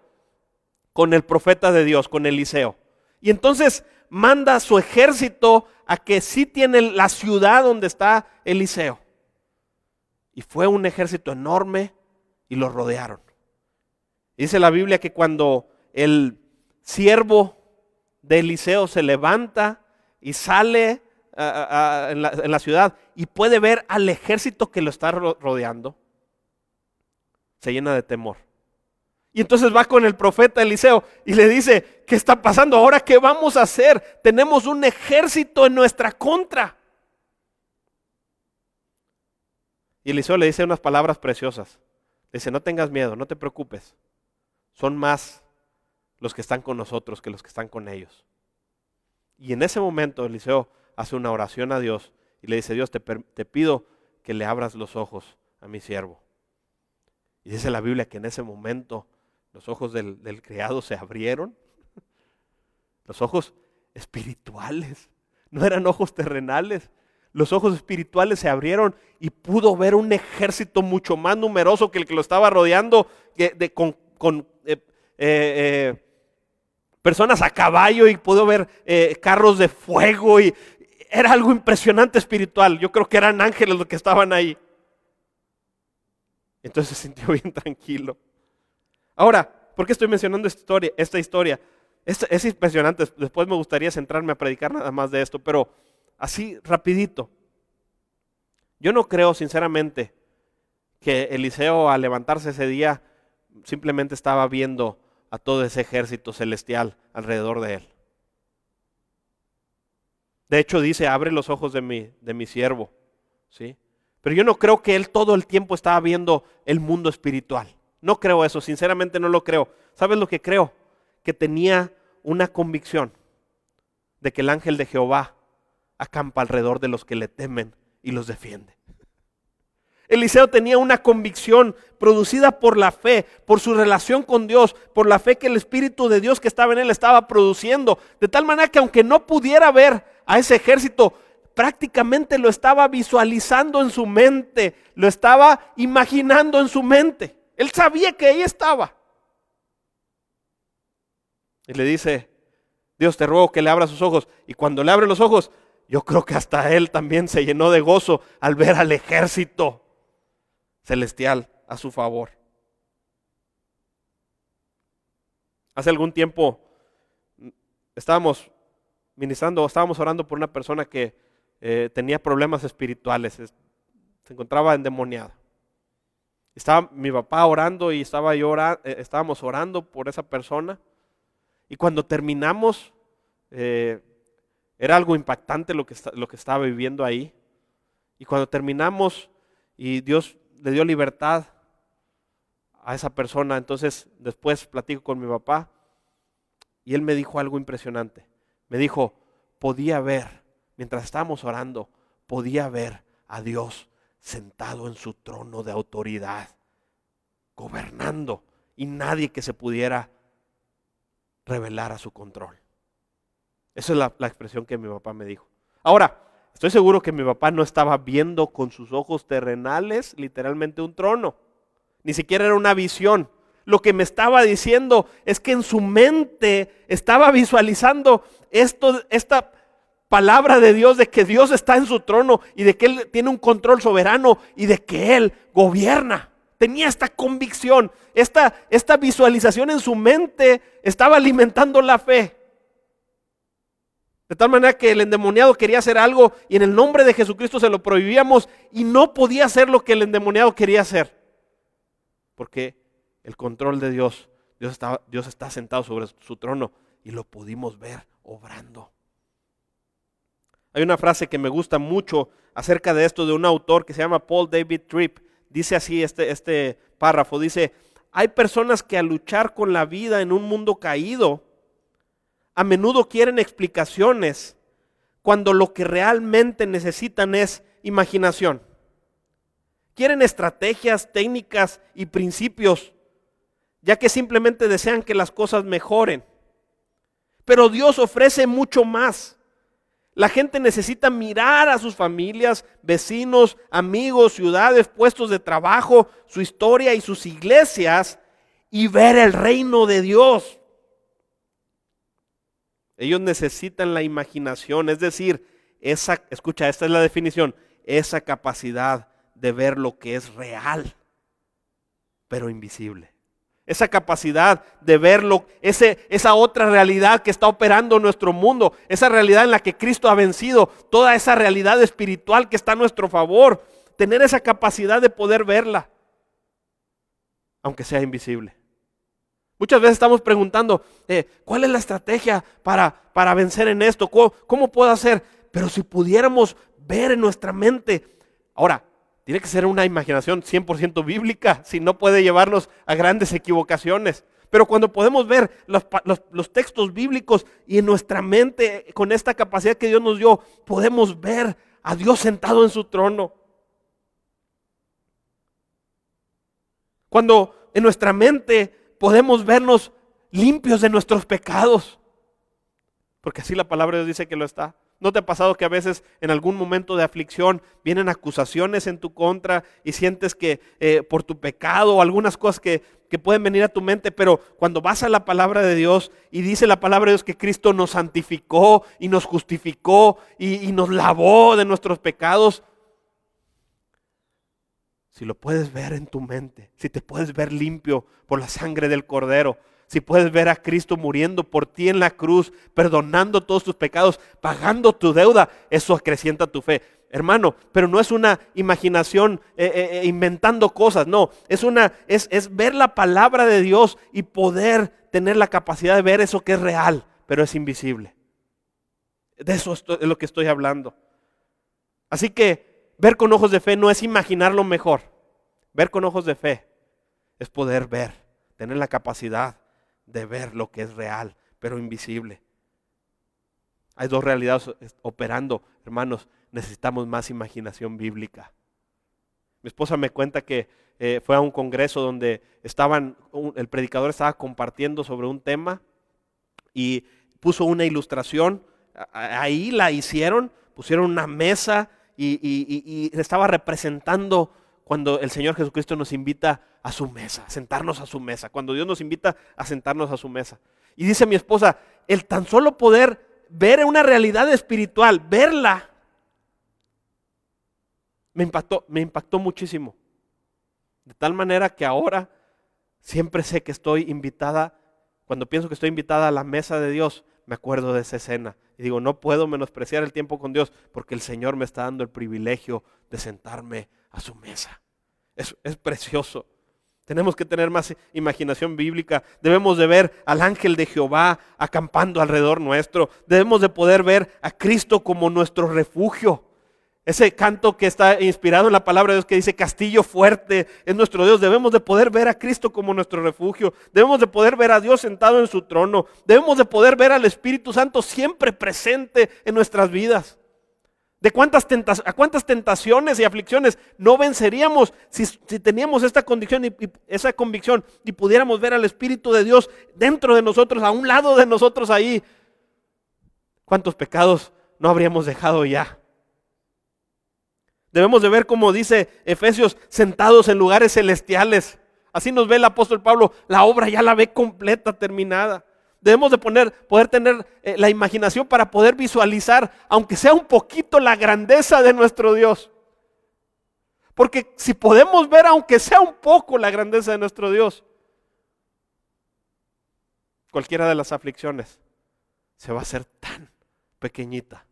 con el profeta de Dios, con Eliseo. Y entonces manda a su ejército a que sí tiene la ciudad donde está Eliseo. Y fue un ejército enorme y lo rodearon. Dice la Biblia que cuando el siervo de Eliseo se levanta y sale en, la, ciudad y puede ver al ejército que lo está rodeando, se llena de temor. Y entonces va con el profeta Eliseo y le dice, ¿qué está pasando? Ahora, ¿qué vamos a hacer? Tenemos un ejército en nuestra contra. Y Eliseo le dice unas palabras preciosas. Le dice, no tengas miedo, no te preocupes. Son más los que están con nosotros que los que están con ellos. Y en ese momento Eliseo hace una oración a Dios y le dice, Dios, te, pido que le abras los ojos a mi siervo. Y dice la Biblia que en ese momento los ojos del, del criado se abrieron. Los ojos espirituales, no eran ojos terrenales los ojos espirituales se abrieron y pudo ver un ejército mucho más numeroso que el que lo estaba rodeando, con, eh, eh, eh, personas a caballo y pudo ver carros de fuego y era algo impresionante espiritual. Yo creo que eran ángeles los que estaban ahí. Entonces se sintió bien tranquilo. Ahora, ¿por qué estoy mencionando esta historia? Esta historia? Es, es impresionante. Después me gustaría centrarme a predicar nada más de esto, pero así rapidito. Yo no creo sinceramente que Eliseo al levantarse ese día simplemente estaba viendo a todo ese ejército celestial alrededor de él. De hecho dice, abre los ojos de mi, de mi siervo. ¿sí? Pero yo no creo que él todo el tiempo estaba viendo el mundo espiritual. No creo eso, sinceramente no lo creo. ¿Sabes lo que creo? Que tenía una convicción de que el ángel de Jehová acampa alrededor de los que le temen y los defiende. Eliseo tenía una convicción producida por la fe, por su relación con Dios, por la fe que el Espíritu de Dios que estaba en él estaba produciendo, de tal manera que aunque no pudiera ver a ese ejército, prácticamente lo estaba visualizando en su mente, lo estaba imaginando en su mente. Él sabía que ahí estaba. Y le dice, Dios te ruego que le abra sus ojos. Y cuando le abre los ojos, yo creo que hasta él también se llenó de gozo al ver al ejército celestial a su favor. Hace algún tiempo estábamos ministrando, estábamos orando por una persona que eh, tenía problemas espirituales, se encontraba endemoniada. Estaba mi papá orando y estaba yo eh, estábamos orando por esa persona. Y cuando terminamos, eh, era algo impactante lo que, lo que estaba viviendo ahí. Y cuando terminamos y Dios le dio libertad a esa persona, entonces después platico con mi papá y él me dijo algo impresionante. Me dijo, podía ver, mientras estábamos orando, podía ver a Dios sentado en su trono de autoridad, gobernando, y nadie que se pudiera revelar a su control. Esa es la, expresión que mi papá me dijo. Ahora, estoy seguro que mi papá no estaba viendo con sus ojos terrenales literalmente un trono. Ni siquiera era una visión. Lo que me estaba diciendo es que en su mente estaba visualizando esto, esta palabra de Dios de que Dios está en su trono y de que Él tiene un control soberano y de que Él gobierna. Tenía esta convicción, esta, esta visualización en su mente estaba alimentando la fe. De tal manera que el endemoniado quería hacer algo y en el nombre de Jesucristo se lo prohibíamos y no podía hacer lo que el endemoniado quería hacer. Porque el control de Dios, Dios está, Dios está sentado sobre su trono y lo pudimos ver obrando. Hay una frase que me gusta mucho acerca de esto de un autor que se llama Paul David Tripp. Dice así este, este párrafo, dice, hay personas que al luchar con la vida en un mundo caído, a menudo quieren explicaciones cuando lo que realmente necesitan es imaginación. Quieren estrategias, técnicas y principios, ya que simplemente desean que las cosas mejoren. Pero Dios ofrece mucho más. La gente necesita mirar a sus familias, vecinos, amigos, ciudades, puestos de trabajo, su historia y sus iglesias y ver el reino de Dios. Ellos necesitan la imaginación, es decir, esa, escucha, esta es la definición, esa capacidad de ver lo que es real, pero invisible. Esa capacidad de verlo, ese, esa otra realidad que está operando en nuestro mundo, esa realidad en la que Cristo ha vencido, toda esa realidad espiritual que está a nuestro favor, tener esa capacidad de poder verla, aunque sea invisible. Muchas veces estamos preguntando, eh, ¿cuál es la estrategia para, para vencer en esto? ¿Cómo, ¿Cómo puedo hacer? Pero si pudiéramos ver en nuestra mente, ahora, tiene que ser una imaginación 100% bíblica, si no puede llevarnos a grandes equivocaciones. Pero cuando podemos ver los, textos bíblicos y en nuestra mente, con esta capacidad que Dios nos dio, podemos ver a Dios sentado en su trono. Cuando en nuestra mente podemos vernos limpios de nuestros pecados. Porque así la palabra de Dios dice que lo está. ¿No te ha pasado que a veces en algún momento de aflicción vienen acusaciones en tu contra y sientes que eh, por tu pecado o algunas cosas que, pueden venir a tu mente, pero cuando vas a la palabra de Dios y dice la palabra de Dios que Cristo nos santificó y nos justificó y nos lavó de nuestros pecados, si lo puedes ver en tu mente, si te puedes ver limpio por la sangre del cordero, si puedes ver a Cristo muriendo por ti en la cruz, perdonando todos tus pecados, pagando tu deuda, eso acrecienta tu fe. Hermano, pero no es una imaginación eh, eh, eh, inventando cosas, no, es, una, es, es ver la palabra de Dios y poder tener la capacidad de ver eso que es real, pero es invisible. De eso es lo que estoy hablando. Así que ver con ojos de fe no es imaginarlo mejor. Ver con ojos de fe es poder ver, tener la capacidad de ver lo que es real, pero invisible. Hay dos realidades operando, hermanos. Necesitamos más imaginación bíblica. Mi esposa me cuenta que eh, fue a un congreso donde estaban, el predicador estaba compartiendo sobre un tema y puso una ilustración. Ahí la hicieron, pusieron una mesa y, estaba representando cuando el Señor Jesucristo nos invita a su mesa, sentarnos a su mesa, cuando Dios nos invita a sentarnos a su mesa. Y dice mi esposa, el tan solo poder ver una realidad espiritual, verla, me impactó, me impactó muchísimo. De tal manera que ahora siempre sé que estoy invitada, cuando pienso que estoy invitada a la mesa de Dios, me acuerdo de esa escena. Y digo, no puedo menospreciar el tiempo con Dios porque el Señor me está dando el privilegio de sentarme a su mesa. Es, es precioso. Tenemos que tener más imaginación bíblica. Debemos de ver al ángel de Jehová acampando alrededor nuestro. Debemos de poder ver a Cristo como nuestro refugio. Ese canto que está inspirado en la palabra de Dios que dice castillo fuerte es nuestro Dios. Debemos de poder ver a Cristo como nuestro refugio. Debemos de poder ver a Dios sentado en su trono. Debemos de poder ver al Espíritu Santo siempre presente en nuestras vidas. ¿De cuántas a cuántas tentaciones y aflicciones no venceríamos si, teníamos esta condición y, esa convicción y pudiéramos ver al Espíritu de Dios dentro de nosotros, a un lado de nosotros ahí? ¿Cuántos pecados no habríamos dejado ya? Debemos de ver, como dice Efesios, sentados en lugares celestiales. Así nos ve el apóstol Pablo, la obra ya la ve completa, terminada. Debemos de poner, poder tener eh, la imaginación para poder visualizar, aunque sea un poquito, la grandeza de nuestro Dios. Porque si podemos ver, aunque sea un poco, la grandeza de nuestro Dios, cualquiera de las aflicciones se va a hacer tan pequeñita.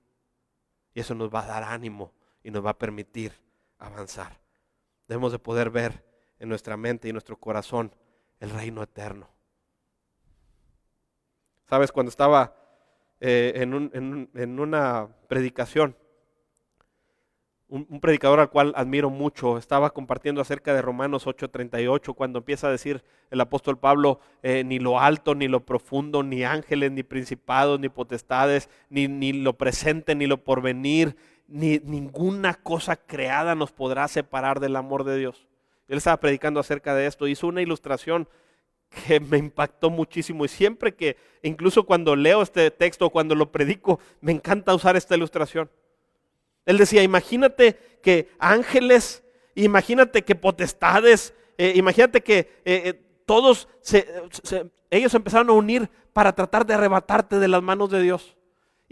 Y eso nos va a dar ánimo y nos va a permitir avanzar. Debemos de poder ver en nuestra mente y en nuestro corazón el reino eterno. Sabes, cuando estaba eh, en, una predicación, un, predicador al cual admiro mucho, estaba compartiendo acerca de Romanos 8:38, cuando empieza a decir el apóstol Pablo, eh, ni lo alto, ni lo profundo, ni ángeles, ni principados, ni potestades, ni, ni lo presente, ni lo porvenir, ni ninguna cosa creada nos podrá separar del amor de Dios. Él estaba predicando acerca de esto, hizo una ilustración que me impactó muchísimo y siempre que, incluso cuando leo este texto, cuando lo predico, me encanta usar esta ilustración. Él decía, imagínate que ángeles, imagínate que potestades, eh, imagínate que eh, eh, todos, ellos empezaron a unir para tratar de arrebatarte de las manos de Dios.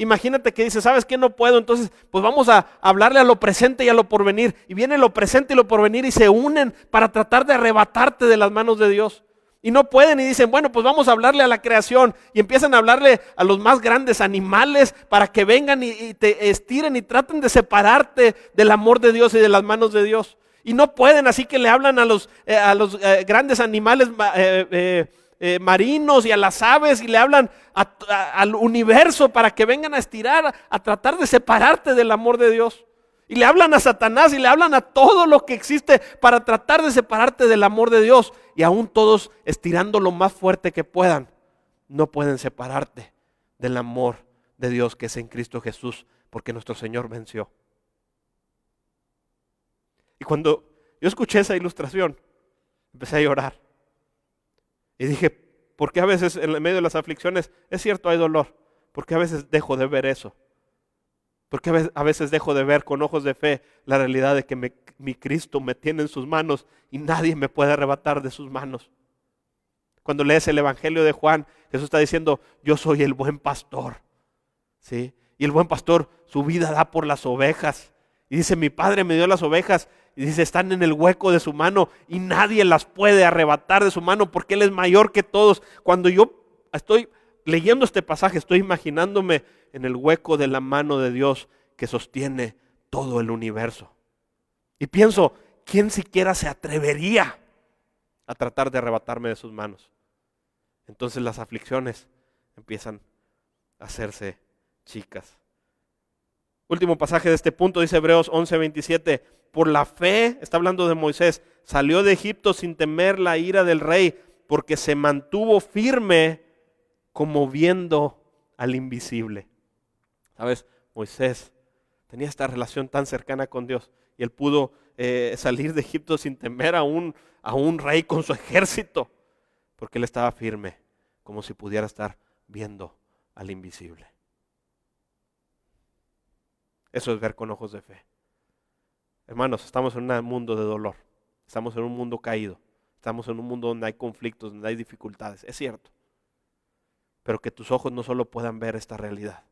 Imagínate que dice, ¿sabes qué? No puedo, entonces pues vamos a hablarle a lo presente y a lo porvenir. Y viene lo presente y lo porvenir y se unen para tratar de arrebatarte de las manos de Dios. Y no pueden y dicen, bueno, pues vamos a hablarle a la creación. Y empiezan a hablarle a los más grandes animales para que vengan y, te estiren y traten de separarte del amor de Dios y de las manos de Dios. Y no pueden, así que le hablan a los, eh, a los eh, grandes animales eh, marinos y a las aves y le hablan al universo para que vengan a estirar, a tratar de separarte del amor de Dios. Y le hablan a Satanás y le hablan a todo lo que existe para tratar de separarte del amor de Dios. Y aún todos estirando lo más fuerte que puedan, no pueden separarte del amor de Dios que es en Cristo Jesús, porque nuestro Señor venció. Y cuando yo escuché esa ilustración, empecé a llorar. Y dije, ¿por qué a veces en medio de las aflicciones, es cierto, hay dolor? ¿Por qué a veces dejo de ver eso? Porque a veces dejo de ver con ojos de fe la realidad de que mi Cristo me tiene en sus manos y nadie me puede arrebatar de sus manos. Cuando lees el Evangelio de Juan, Jesús está diciendo, yo soy el buen pastor. ¿Sí? Y el buen pastor su vida da por las ovejas. Y dice, mi padre me dio las ovejas. Y dice, están en el hueco de su mano y nadie las puede arrebatar de su mano porque Él es mayor que todos. Cuando yo estoy leyendo este pasaje, estoy imaginándome en el hueco de la mano de Dios que sostiene todo el universo. Y pienso, ¿quién siquiera se atrevería a tratar de arrebatarme de sus manos? Entonces las aflicciones empiezan a hacerse chicas. Último pasaje de este punto dice Hebreos 11:27, por la fe, está hablando de Moisés, salió de Egipto sin temer la ira del rey, porque se mantuvo firme como viendo al invisible. ¿Sabes? Moisés tenía esta relación tan cercana con Dios y él pudo eh, salir de Egipto sin temer a un, a un rey con su ejército, porque él estaba firme, como si pudiera estar viendo al invisible. Eso es ver con ojos de fe. Hermanos, estamos en un mundo de dolor, estamos en un mundo caído, estamos en un mundo donde hay conflictos, donde hay dificultades, es cierto, pero que tus ojos no solo puedan ver esta realidad,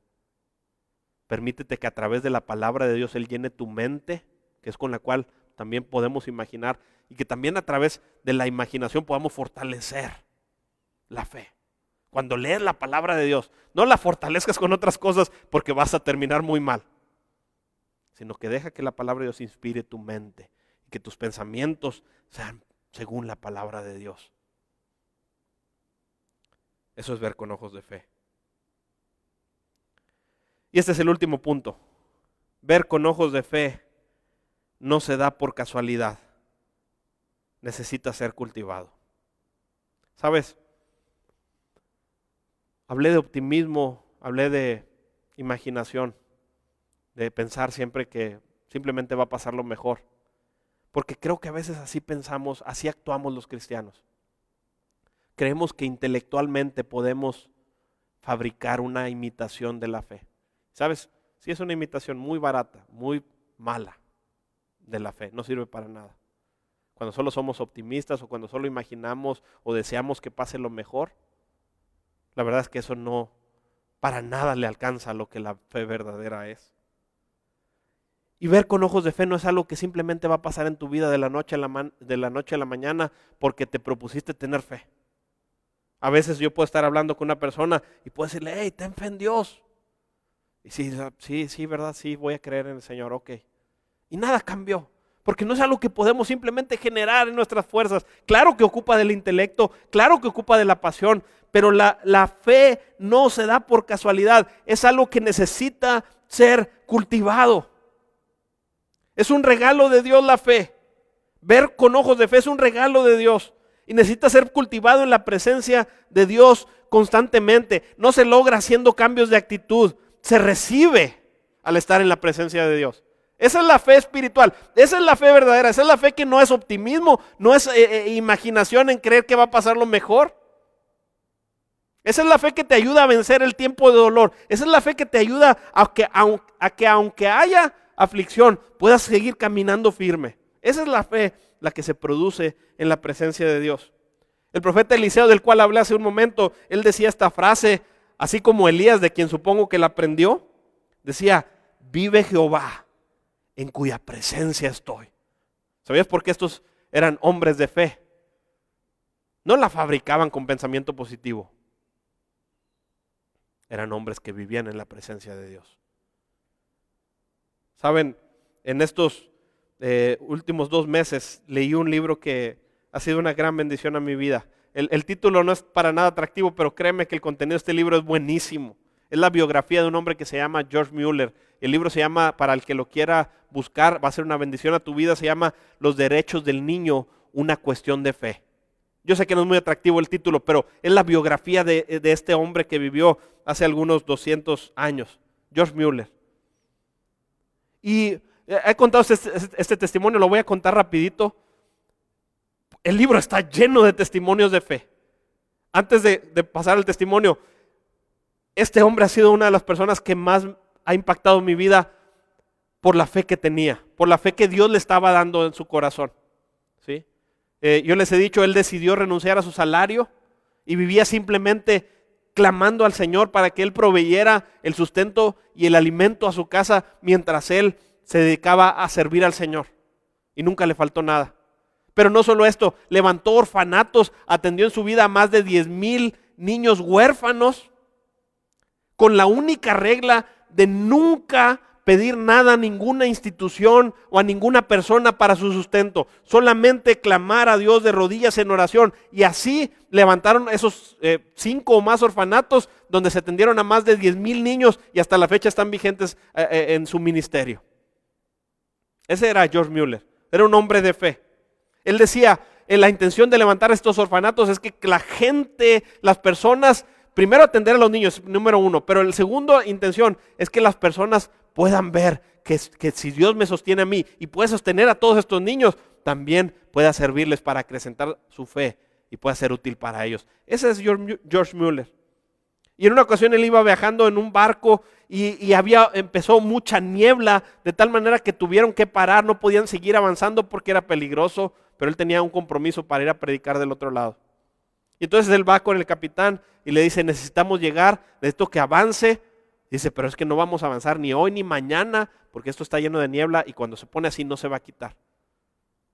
Permítete que a través de la palabra de Dios Él llene tu mente, que es con la cual también podemos imaginar, y que también a través de la imaginación podamos fortalecer la fe. Cuando lees la palabra de Dios, no la fortalezcas con otras cosas porque vas a terminar muy mal, sino que deja que la palabra de Dios inspire tu mente y que tus pensamientos sean según la palabra de Dios. Eso es ver con ojos de fe. Y este es el último punto. Ver con ojos de fe no se da por casualidad. Necesita ser cultivado. ¿Sabes? Hablé de optimismo, hablé de imaginación, de pensar siempre que simplemente va a pasar lo mejor. Porque creo que a veces así pensamos, así actuamos los cristianos. Creemos que intelectualmente podemos fabricar una imitación de la fe. ¿Sabes? Si es una imitación muy barata, muy mala de la fe, no sirve para nada. Cuando solo somos optimistas o cuando solo imaginamos o deseamos que pase lo mejor, la verdad es que eso no para nada le alcanza lo que la fe verdadera es. Y ver con ojos de fe no es algo que simplemente va a pasar en tu vida de la noche a la, de la, noche a la mañana porque te propusiste tener fe. A veces yo puedo estar hablando con una persona y puedo decirle, hey, ten fe en Dios. Y sí, sí, sí, ¿verdad? Sí, voy a creer en el Señor, ok. Y nada cambió. Porque no es algo que podemos simplemente generar en nuestras fuerzas. Claro que ocupa del intelecto, claro que ocupa de la pasión, pero la, la fe no se da por casualidad. Es algo que necesita ser cultivado. Es un regalo de Dios la fe. Ver con ojos de fe es un regalo de Dios. Y necesita ser cultivado en la presencia de Dios constantemente. No se logra haciendo cambios de actitud se recibe al estar en la presencia de Dios. Esa es la fe espiritual, esa es la fe verdadera, esa es la fe que no es optimismo, no es eh, eh, imaginación en creer que va a pasar lo mejor. Esa es la fe que te ayuda a vencer el tiempo de dolor. Esa es la fe que te ayuda a que, a que aunque haya aflicción, puedas seguir caminando firme. Esa es la fe la que se produce en la presencia de Dios. El profeta Eliseo, del cual hablé hace un momento, él decía esta frase, así como Elías, de quien supongo que la aprendió, decía, vive Jehová en cuya presencia estoy. ¿Sabías por qué estos eran hombres de fe? No la fabricaban con pensamiento positivo. Eran hombres que vivían en la presencia de Dios. Saben, en estos eh, últimos dos meses leí un libro que ha sido una gran bendición a mi vida. El, el, título no es para nada atractivo, pero créeme que el contenido de este libro es buenísimo. Es la biografía de un hombre que se llama George Mueller. El libro se llama, para el que lo quiera buscar, va a ser una bendición a tu vida, se llama Los derechos del niño, una cuestión de fe. Yo sé que no es muy atractivo el título, pero es la biografía de, este hombre que vivió hace algunos 200 años, George Mueller. Y he contado este, este, este, testimonio, lo voy a contar rapidito. El libro está lleno de testimonios de fe. Antes de, pasar el testimonio, este hombre ha sido una de las personas que más ha impactado mi vida por la fe que tenía, por la fe que Dios le estaba dando en su corazón. ¿sí? Eh, yo les he dicho, él decidió renunciar a su salario y vivía simplemente clamando al Señor para que Él proveyera el sustento y el alimento a su casa mientras Él se dedicaba a servir al Señor. Y nunca le faltó nada. Pero no solo esto, levantó orfanatos, atendió en su vida a más de 10 mil niños huérfanos, con la única regla de nunca pedir nada a ninguna institución o a ninguna persona para su sustento, solamente clamar a Dios de rodillas en oración. Y así levantaron esos eh, cinco o más orfanatos donde se atendieron a más de 10 mil niños y hasta la fecha están vigentes eh, eh, en su ministerio. Ese era George Mueller, era un hombre de fe. Él decía, la intención de levantar estos orfanatos es que la gente, las personas, primero atender a los niños, número uno, pero el segundo intención es que las personas puedan ver que, que si Dios me sostiene a mí y puede sostener a todos estos niños, también pueda servirles para acrecentar su fe y pueda ser útil para ellos. Ese es George Mueller. Y en una ocasión él iba viajando en un barco y, y, había, empezó mucha niebla, de tal manera que tuvieron que parar, no podían seguir avanzando porque era peligroso, pero él tenía un compromiso para ir a predicar del otro lado. Y entonces él va con el capitán y le dice, necesitamos llegar, necesito que avance, Dice, pero es que no vamos a avanzar ni hoy ni mañana porque esto está lleno de niebla y cuando se pone así no se va a quitar.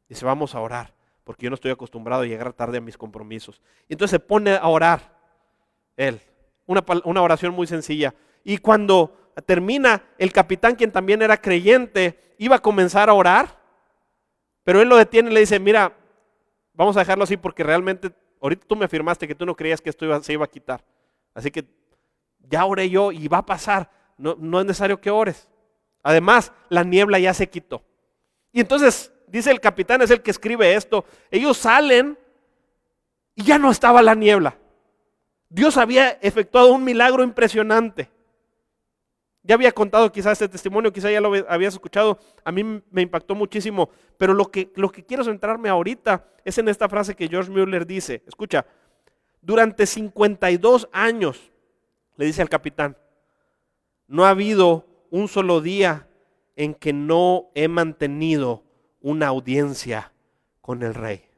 Dice, vamos a orar porque yo no estoy acostumbrado a llegar tarde a mis compromisos. Y entonces se pone a orar él, una, una oración muy sencilla. Y cuando termina, el capitán, quien también era creyente, iba a comenzar a orar, pero él lo detiene y le dice, mira, vamos a dejarlo así porque realmente ahorita tú me afirmaste que tú no creías que esto se iba a quitar. Así que ya oré yo y va a pasar. No, es necesario que ores. Además, la niebla ya se quitó. Y entonces, dice el capitán, es el que escribe esto, ellos salen y ya no estaba la niebla. Dios había efectuado un milagro impresionante. Ya había contado quizás este testimonio, quizás ya lo habías escuchado, a mí me impactó muchísimo, pero lo que, lo que quiero centrarme ahorita es en esta frase que George Mueller dice, escucha, durante 52 años le dice al capitán, no ha habido un solo día en que no he mantenido una audiencia con el rey.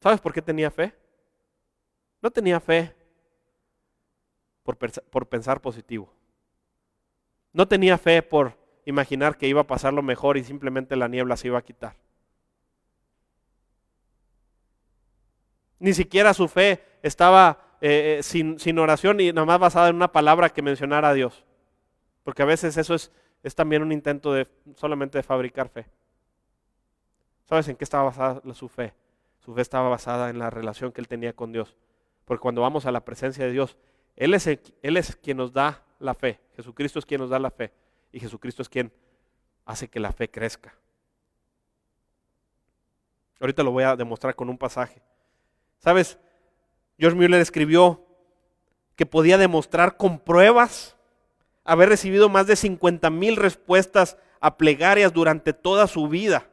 ¿Sabes por qué tenía fe? No tenía fe por, por, pensar positivo. No tenía fe por imaginar que iba a pasar lo mejor y simplemente la niebla se iba a quitar. Ni siquiera su fe estaba eh, eh, sin, oración y nada más basada en una palabra que mencionara a Dios. Porque a veces eso es, es también un intento de solamente de fabricar fe. ¿Sabes en qué estaba basada su fe? Su fe estaba basada en la relación que él tenía con Dios. Porque cuando vamos a la presencia de Dios, Él es, él es quien nos da la fe. Jesucristo es quien nos da la fe. Y Jesucristo es quien hace que la fe crezca. Ahorita lo voy a demostrar con un pasaje. ¿Sabes? George Mueller escribió que podía demostrar con pruebas haber recibido más de 50 mil respuestas a plegarias durante toda su vida.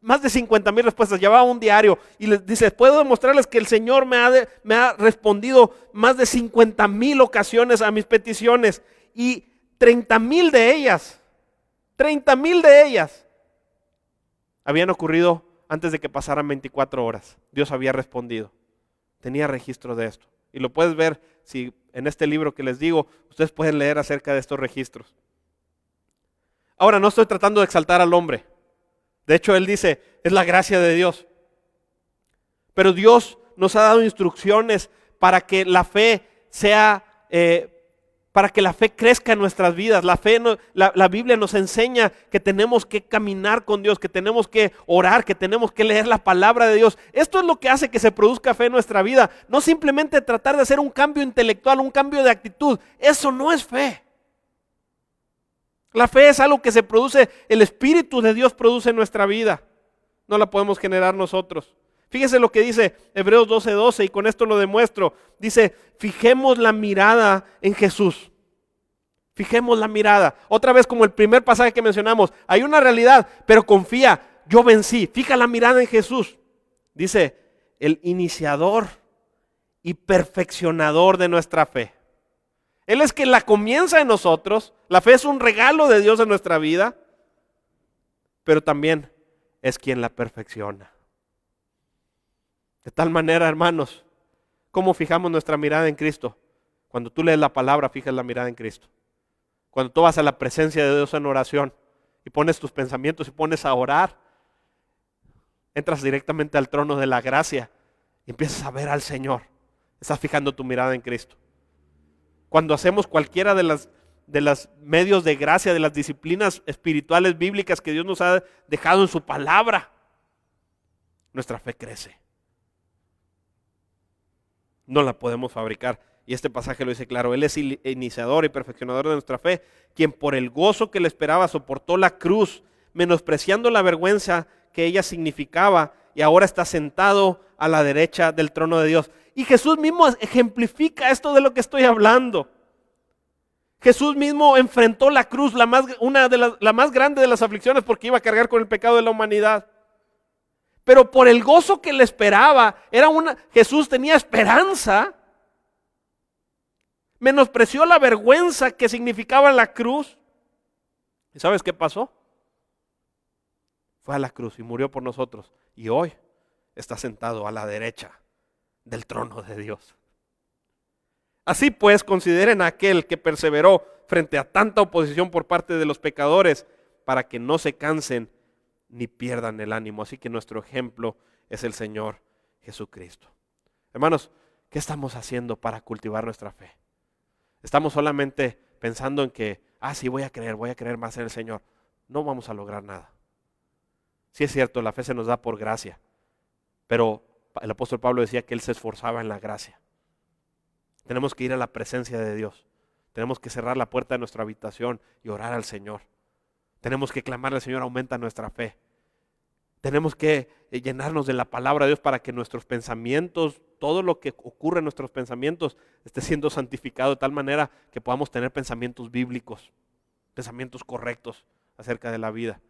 Más de 50 mil respuestas, llevaba un diario y les dice, puedo demostrarles que el Señor me ha, me ha respondido más de 50 mil ocasiones a mis peticiones y 30 mil de ellas, 30 mil de ellas habían ocurrido antes de que pasaran 24 horas. Dios había respondido. Tenía registro de esto. Y lo puedes ver si en este libro que les digo, ustedes pueden leer acerca de estos registros. Ahora, no estoy tratando de exaltar al hombre. De hecho, él dice, es la gracia de Dios. Pero Dios nos ha dado instrucciones para que la fe sea eh, para que la fe crezca en nuestras vidas. La fe, la, Biblia nos enseña que tenemos que caminar con Dios, que tenemos que orar, que tenemos que leer la palabra de Dios. Esto es lo que hace que se produzca fe en nuestra vida. No simplemente tratar de hacer un cambio intelectual, un cambio de actitud. Eso no es fe. La fe es algo que se produce, el Espíritu de Dios produce en nuestra vida. No la podemos generar nosotros. Fíjese lo que dice Hebreos 12:12 12, y con esto lo demuestro. Dice, fijemos la mirada en Jesús. Fijemos la mirada. Otra vez como el primer pasaje que mencionamos. Hay una realidad, pero confía, yo vencí. Fija la mirada en Jesús. Dice, el iniciador y perfeccionador de nuestra fe. Él es quien la comienza en nosotros. La fe es un regalo de Dios en nuestra vida, pero también es quien la perfecciona. De tal manera, hermanos, ¿cómo fijamos nuestra mirada en Cristo? Cuando tú lees la palabra, fijas la mirada en Cristo. Cuando tú vas a la presencia de Dios en oración y pones tus pensamientos y pones a orar, entras directamente al trono de la gracia y empiezas a ver al Señor. Estás fijando tu mirada en Cristo. Cuando hacemos cualquiera de las de los medios de gracia, de las disciplinas espirituales bíblicas que Dios nos ha dejado en su palabra, nuestra fe crece no la podemos fabricar. Y este pasaje lo dice claro, Él es iniciador y perfeccionador de nuestra fe, quien por el gozo que le esperaba soportó la cruz, menospreciando la vergüenza que ella significaba, y ahora está sentado a la derecha del trono de Dios. Y Jesús mismo ejemplifica esto de lo que estoy hablando. Jesús mismo enfrentó la cruz, la más, una de las, la más grande de las aflicciones, porque iba a cargar con el pecado de la humanidad. Pero por el gozo que le esperaba, era una Jesús tenía esperanza. Menospreció la vergüenza que significaba la cruz. ¿Y sabes qué pasó? Fue a la cruz y murió por nosotros. Y hoy está sentado a la derecha del trono de Dios. Así pues, consideren a aquel que perseveró frente a tanta oposición por parte de los pecadores para que no se cansen ni pierdan el ánimo. Así que nuestro ejemplo es el Señor Jesucristo. Hermanos, ¿qué estamos haciendo para cultivar nuestra fe? Estamos solamente pensando en que, ah, sí, voy a creer, voy a creer más en el Señor. No vamos a lograr nada. Sí es cierto, la fe se nos da por gracia, pero el apóstol Pablo decía que él se esforzaba en la gracia. Tenemos que ir a la presencia de Dios. Tenemos que cerrar la puerta de nuestra habitación y orar al Señor. Tenemos que clamarle al Señor, aumenta nuestra fe. Tenemos que eh, llenarnos de la palabra de Dios para que nuestros pensamientos, todo lo que ocurre en nuestros pensamientos, esté siendo santificado de tal manera que podamos tener pensamientos bíblicos, pensamientos correctos acerca de la vida.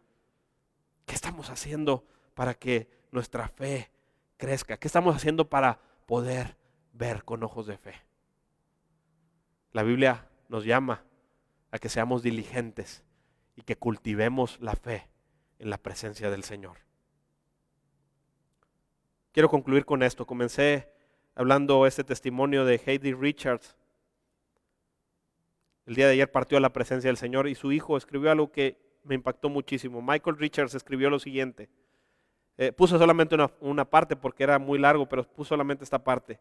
¿Qué estamos haciendo para que nuestra fe crezca? ¿Qué estamos haciendo para poder ver con ojos de fe? La Biblia nos llama a que seamos diligentes y que cultivemos la fe en la presencia del Señor. Quiero concluir con esto. Comencé hablando este testimonio de Heidi Richards. El día de ayer partió a la presencia del Señor y su hijo escribió algo que me impactó muchísimo. Michael Richards escribió lo siguiente. Eh, puso solamente una, una parte porque era muy largo, pero puso solamente esta parte.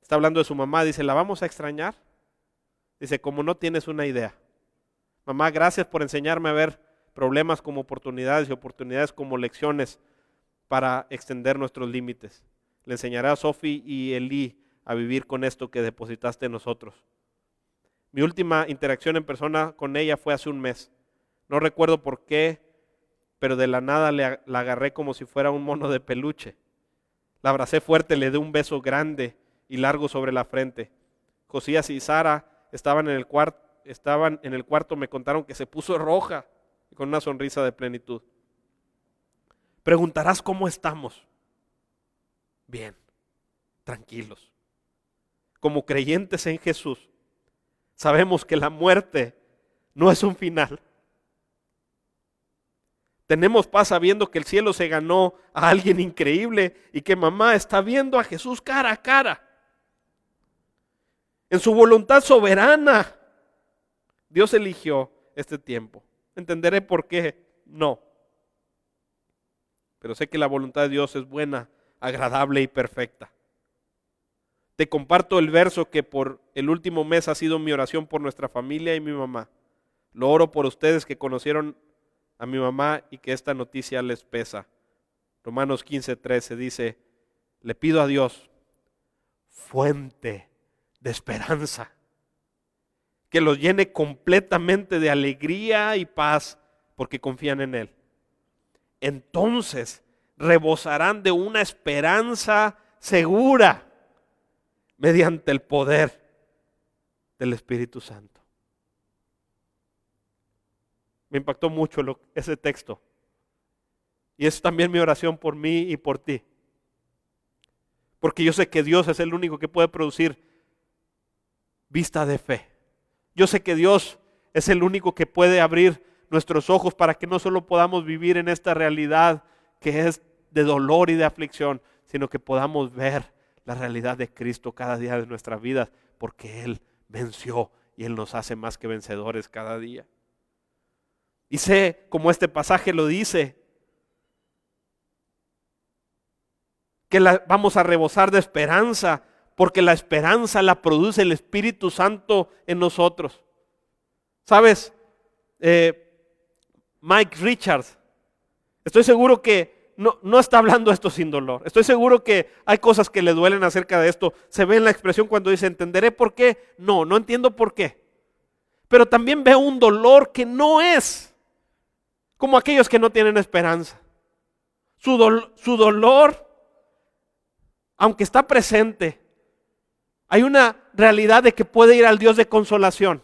Está hablando de su mamá, dice, ¿la vamos a extrañar? Dice, como no tienes una idea. Mamá, gracias por enseñarme a ver problemas como oportunidades y oportunidades como lecciones para extender nuestros límites. Le enseñaré a Sophie y Eli a vivir con esto que depositaste en nosotros. Mi última interacción en persona con ella fue hace un mes. No recuerdo por qué, pero de la nada la agarré como si fuera un mono de peluche. La abracé fuerte, le di un beso grande y largo sobre la frente. Josías y Sara estaban en el cuarto, estaban en el cuarto, me contaron que se puso roja con una sonrisa de plenitud. Preguntarás cómo estamos. Bien, tranquilos. Como creyentes en Jesús, sabemos que la muerte no es un final. Tenemos paz sabiendo que el cielo se ganó a alguien increíble y que mamá está viendo a Jesús cara a cara. En su voluntad soberana, Dios eligió este tiempo. ¿Entenderé por qué? No. Pero sé que la voluntad de Dios es buena, agradable y perfecta. Te comparto el verso que por el último mes ha sido mi oración por nuestra familia y mi mamá. Lo oro por ustedes que conocieron a mi mamá y que esta noticia les pesa. Romanos 15, 13 dice, le pido a Dios, fuente de esperanza, que los llene completamente de alegría y paz porque confían en Él. Entonces rebosarán de una esperanza segura mediante el poder del Espíritu Santo. Me impactó mucho ese texto. Y es también mi oración por mí y por ti. Porque yo sé que Dios es el único que puede producir vista de fe. Yo sé que Dios es el único que puede abrir nuestros ojos para que no solo podamos vivir en esta realidad que es de dolor y de aflicción, sino que podamos ver la realidad de Cristo cada día de nuestras vidas, porque Él venció y Él nos hace más que vencedores cada día. Y sé, como este pasaje lo dice, que la, vamos a rebosar de esperanza porque la esperanza la produce el Espíritu Santo en nosotros. ¿Sabes? Eh, Mike Richards, estoy seguro que no, no, está hablando esto sin dolor. Estoy seguro que hay cosas que le duelen acerca de esto. Se ve en la expresión cuando dice, ¿entenderé por qué? No, no entiendo por qué. Pero también veo un dolor que no es como aquellos que no tienen esperanza. Su, su dolor, aunque está presente, hay una realidad de que puede ir al Dios de consolación.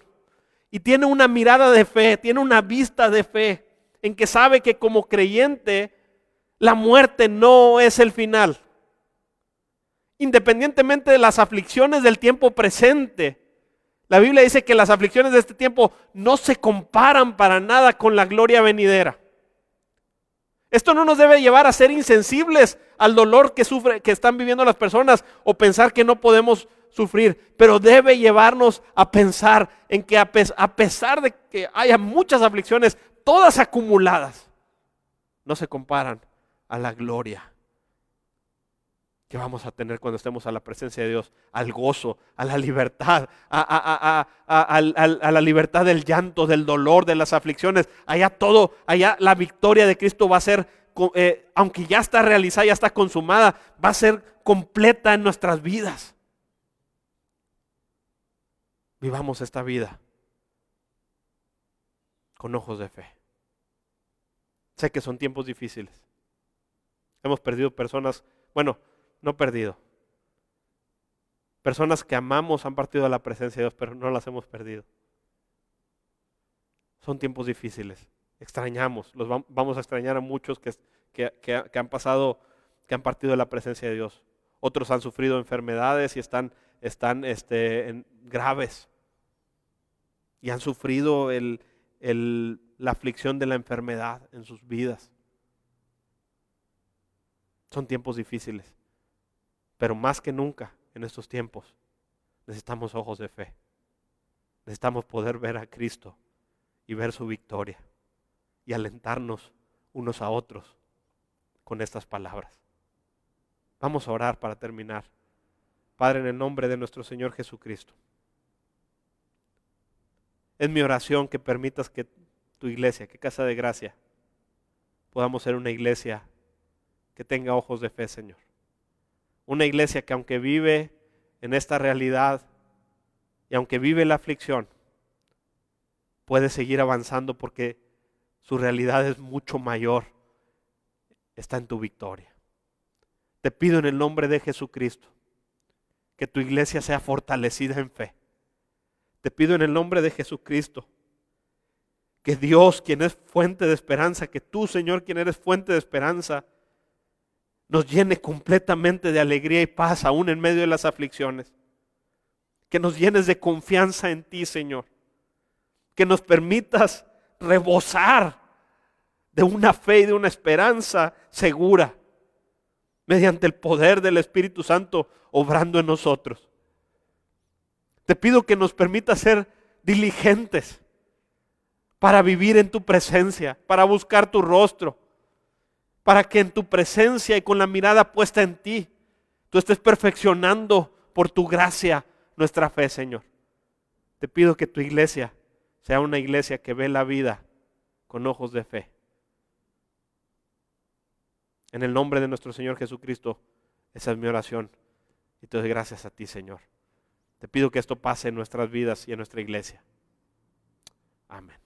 Y tiene una mirada de fe, tiene una vista de fe, en que sabe que como creyente la muerte no es el final. Independientemente de las aflicciones del tiempo presente, la Biblia dice que las aflicciones de este tiempo no se comparan para nada con la gloria venidera. Esto no nos debe llevar a ser insensibles al dolor que sufre, que están viviendo las personas o pensar que no podemos sufrir, pero debe llevarnos a pensar en que a, pesar de que haya muchas aflicciones, todas acumuladas, no se comparan a la gloria que vamos a tener cuando estemos a la presencia de Dios, al gozo, a la libertad, a, la libertad del llanto, del dolor, de las aflicciones. Allá todo, allá la victoria de Cristo va a ser, eh, aunque ya está realizada, ya está consumada, va a ser completa en nuestras vidas. Vivamos esta vida con ojos de fe. Sé que son tiempos difíciles. Hemos perdido personas, bueno, no perdido. Personas que amamos han partido de la presencia de Dios, pero no las hemos perdido. Son tiempos difíciles. Extrañamos, los vamos a extrañar a muchos que, que, han pasado, que han partido de la presencia de Dios. Otros han sufrido enfermedades y están, están este, graves. Y han sufrido la aflicción de la enfermedad en sus vidas. Son tiempos difíciles. Pero más que nunca en estos tiempos necesitamos ojos de fe. Necesitamos poder ver a Cristo y ver su victoria y alentarnos unos a otros con estas palabras. Vamos a orar para terminar. Padre, en el nombre de nuestro Señor Jesucristo. Es mi oración que permitas que tu iglesia, que Casa de Gracia, podamos ser una iglesia que tenga ojos de fe, Señor. Una iglesia que aunque vive en esta realidad y aunque vive la aflicción, puede seguir avanzando porque su realidad es mucho mayor. Está en tu victoria. Te pido en el nombre de Jesucristo que tu iglesia sea fortalecida en fe Te pido en el nombre de Jesucristo que Dios, quien es fuente de esperanza, que tú, Señor, quien eres fuente de esperanza, nos llene completamente de alegría y paz aún en medio de las aflicciones. Que nos llenes de confianza en ti, Señor. Que nos permitas rebosar de una fe y de una esperanza segura mediante el poder del Espíritu Santo obrando en nosotros. Te pido que nos permita ser diligentes para vivir en tu presencia, para buscar tu rostro, para que en tu presencia y con la mirada puesta en ti, tú estés perfeccionando por tu gracia nuestra fe, Señor. Te pido que tu iglesia sea una iglesia que ve la vida con ojos de fe. En el nombre de nuestro Señor Jesucristo, esa es mi oración. Y te doy gracias a ti, Señor. Te pido que esto pase en nuestras vidas y en nuestra iglesia. Amén.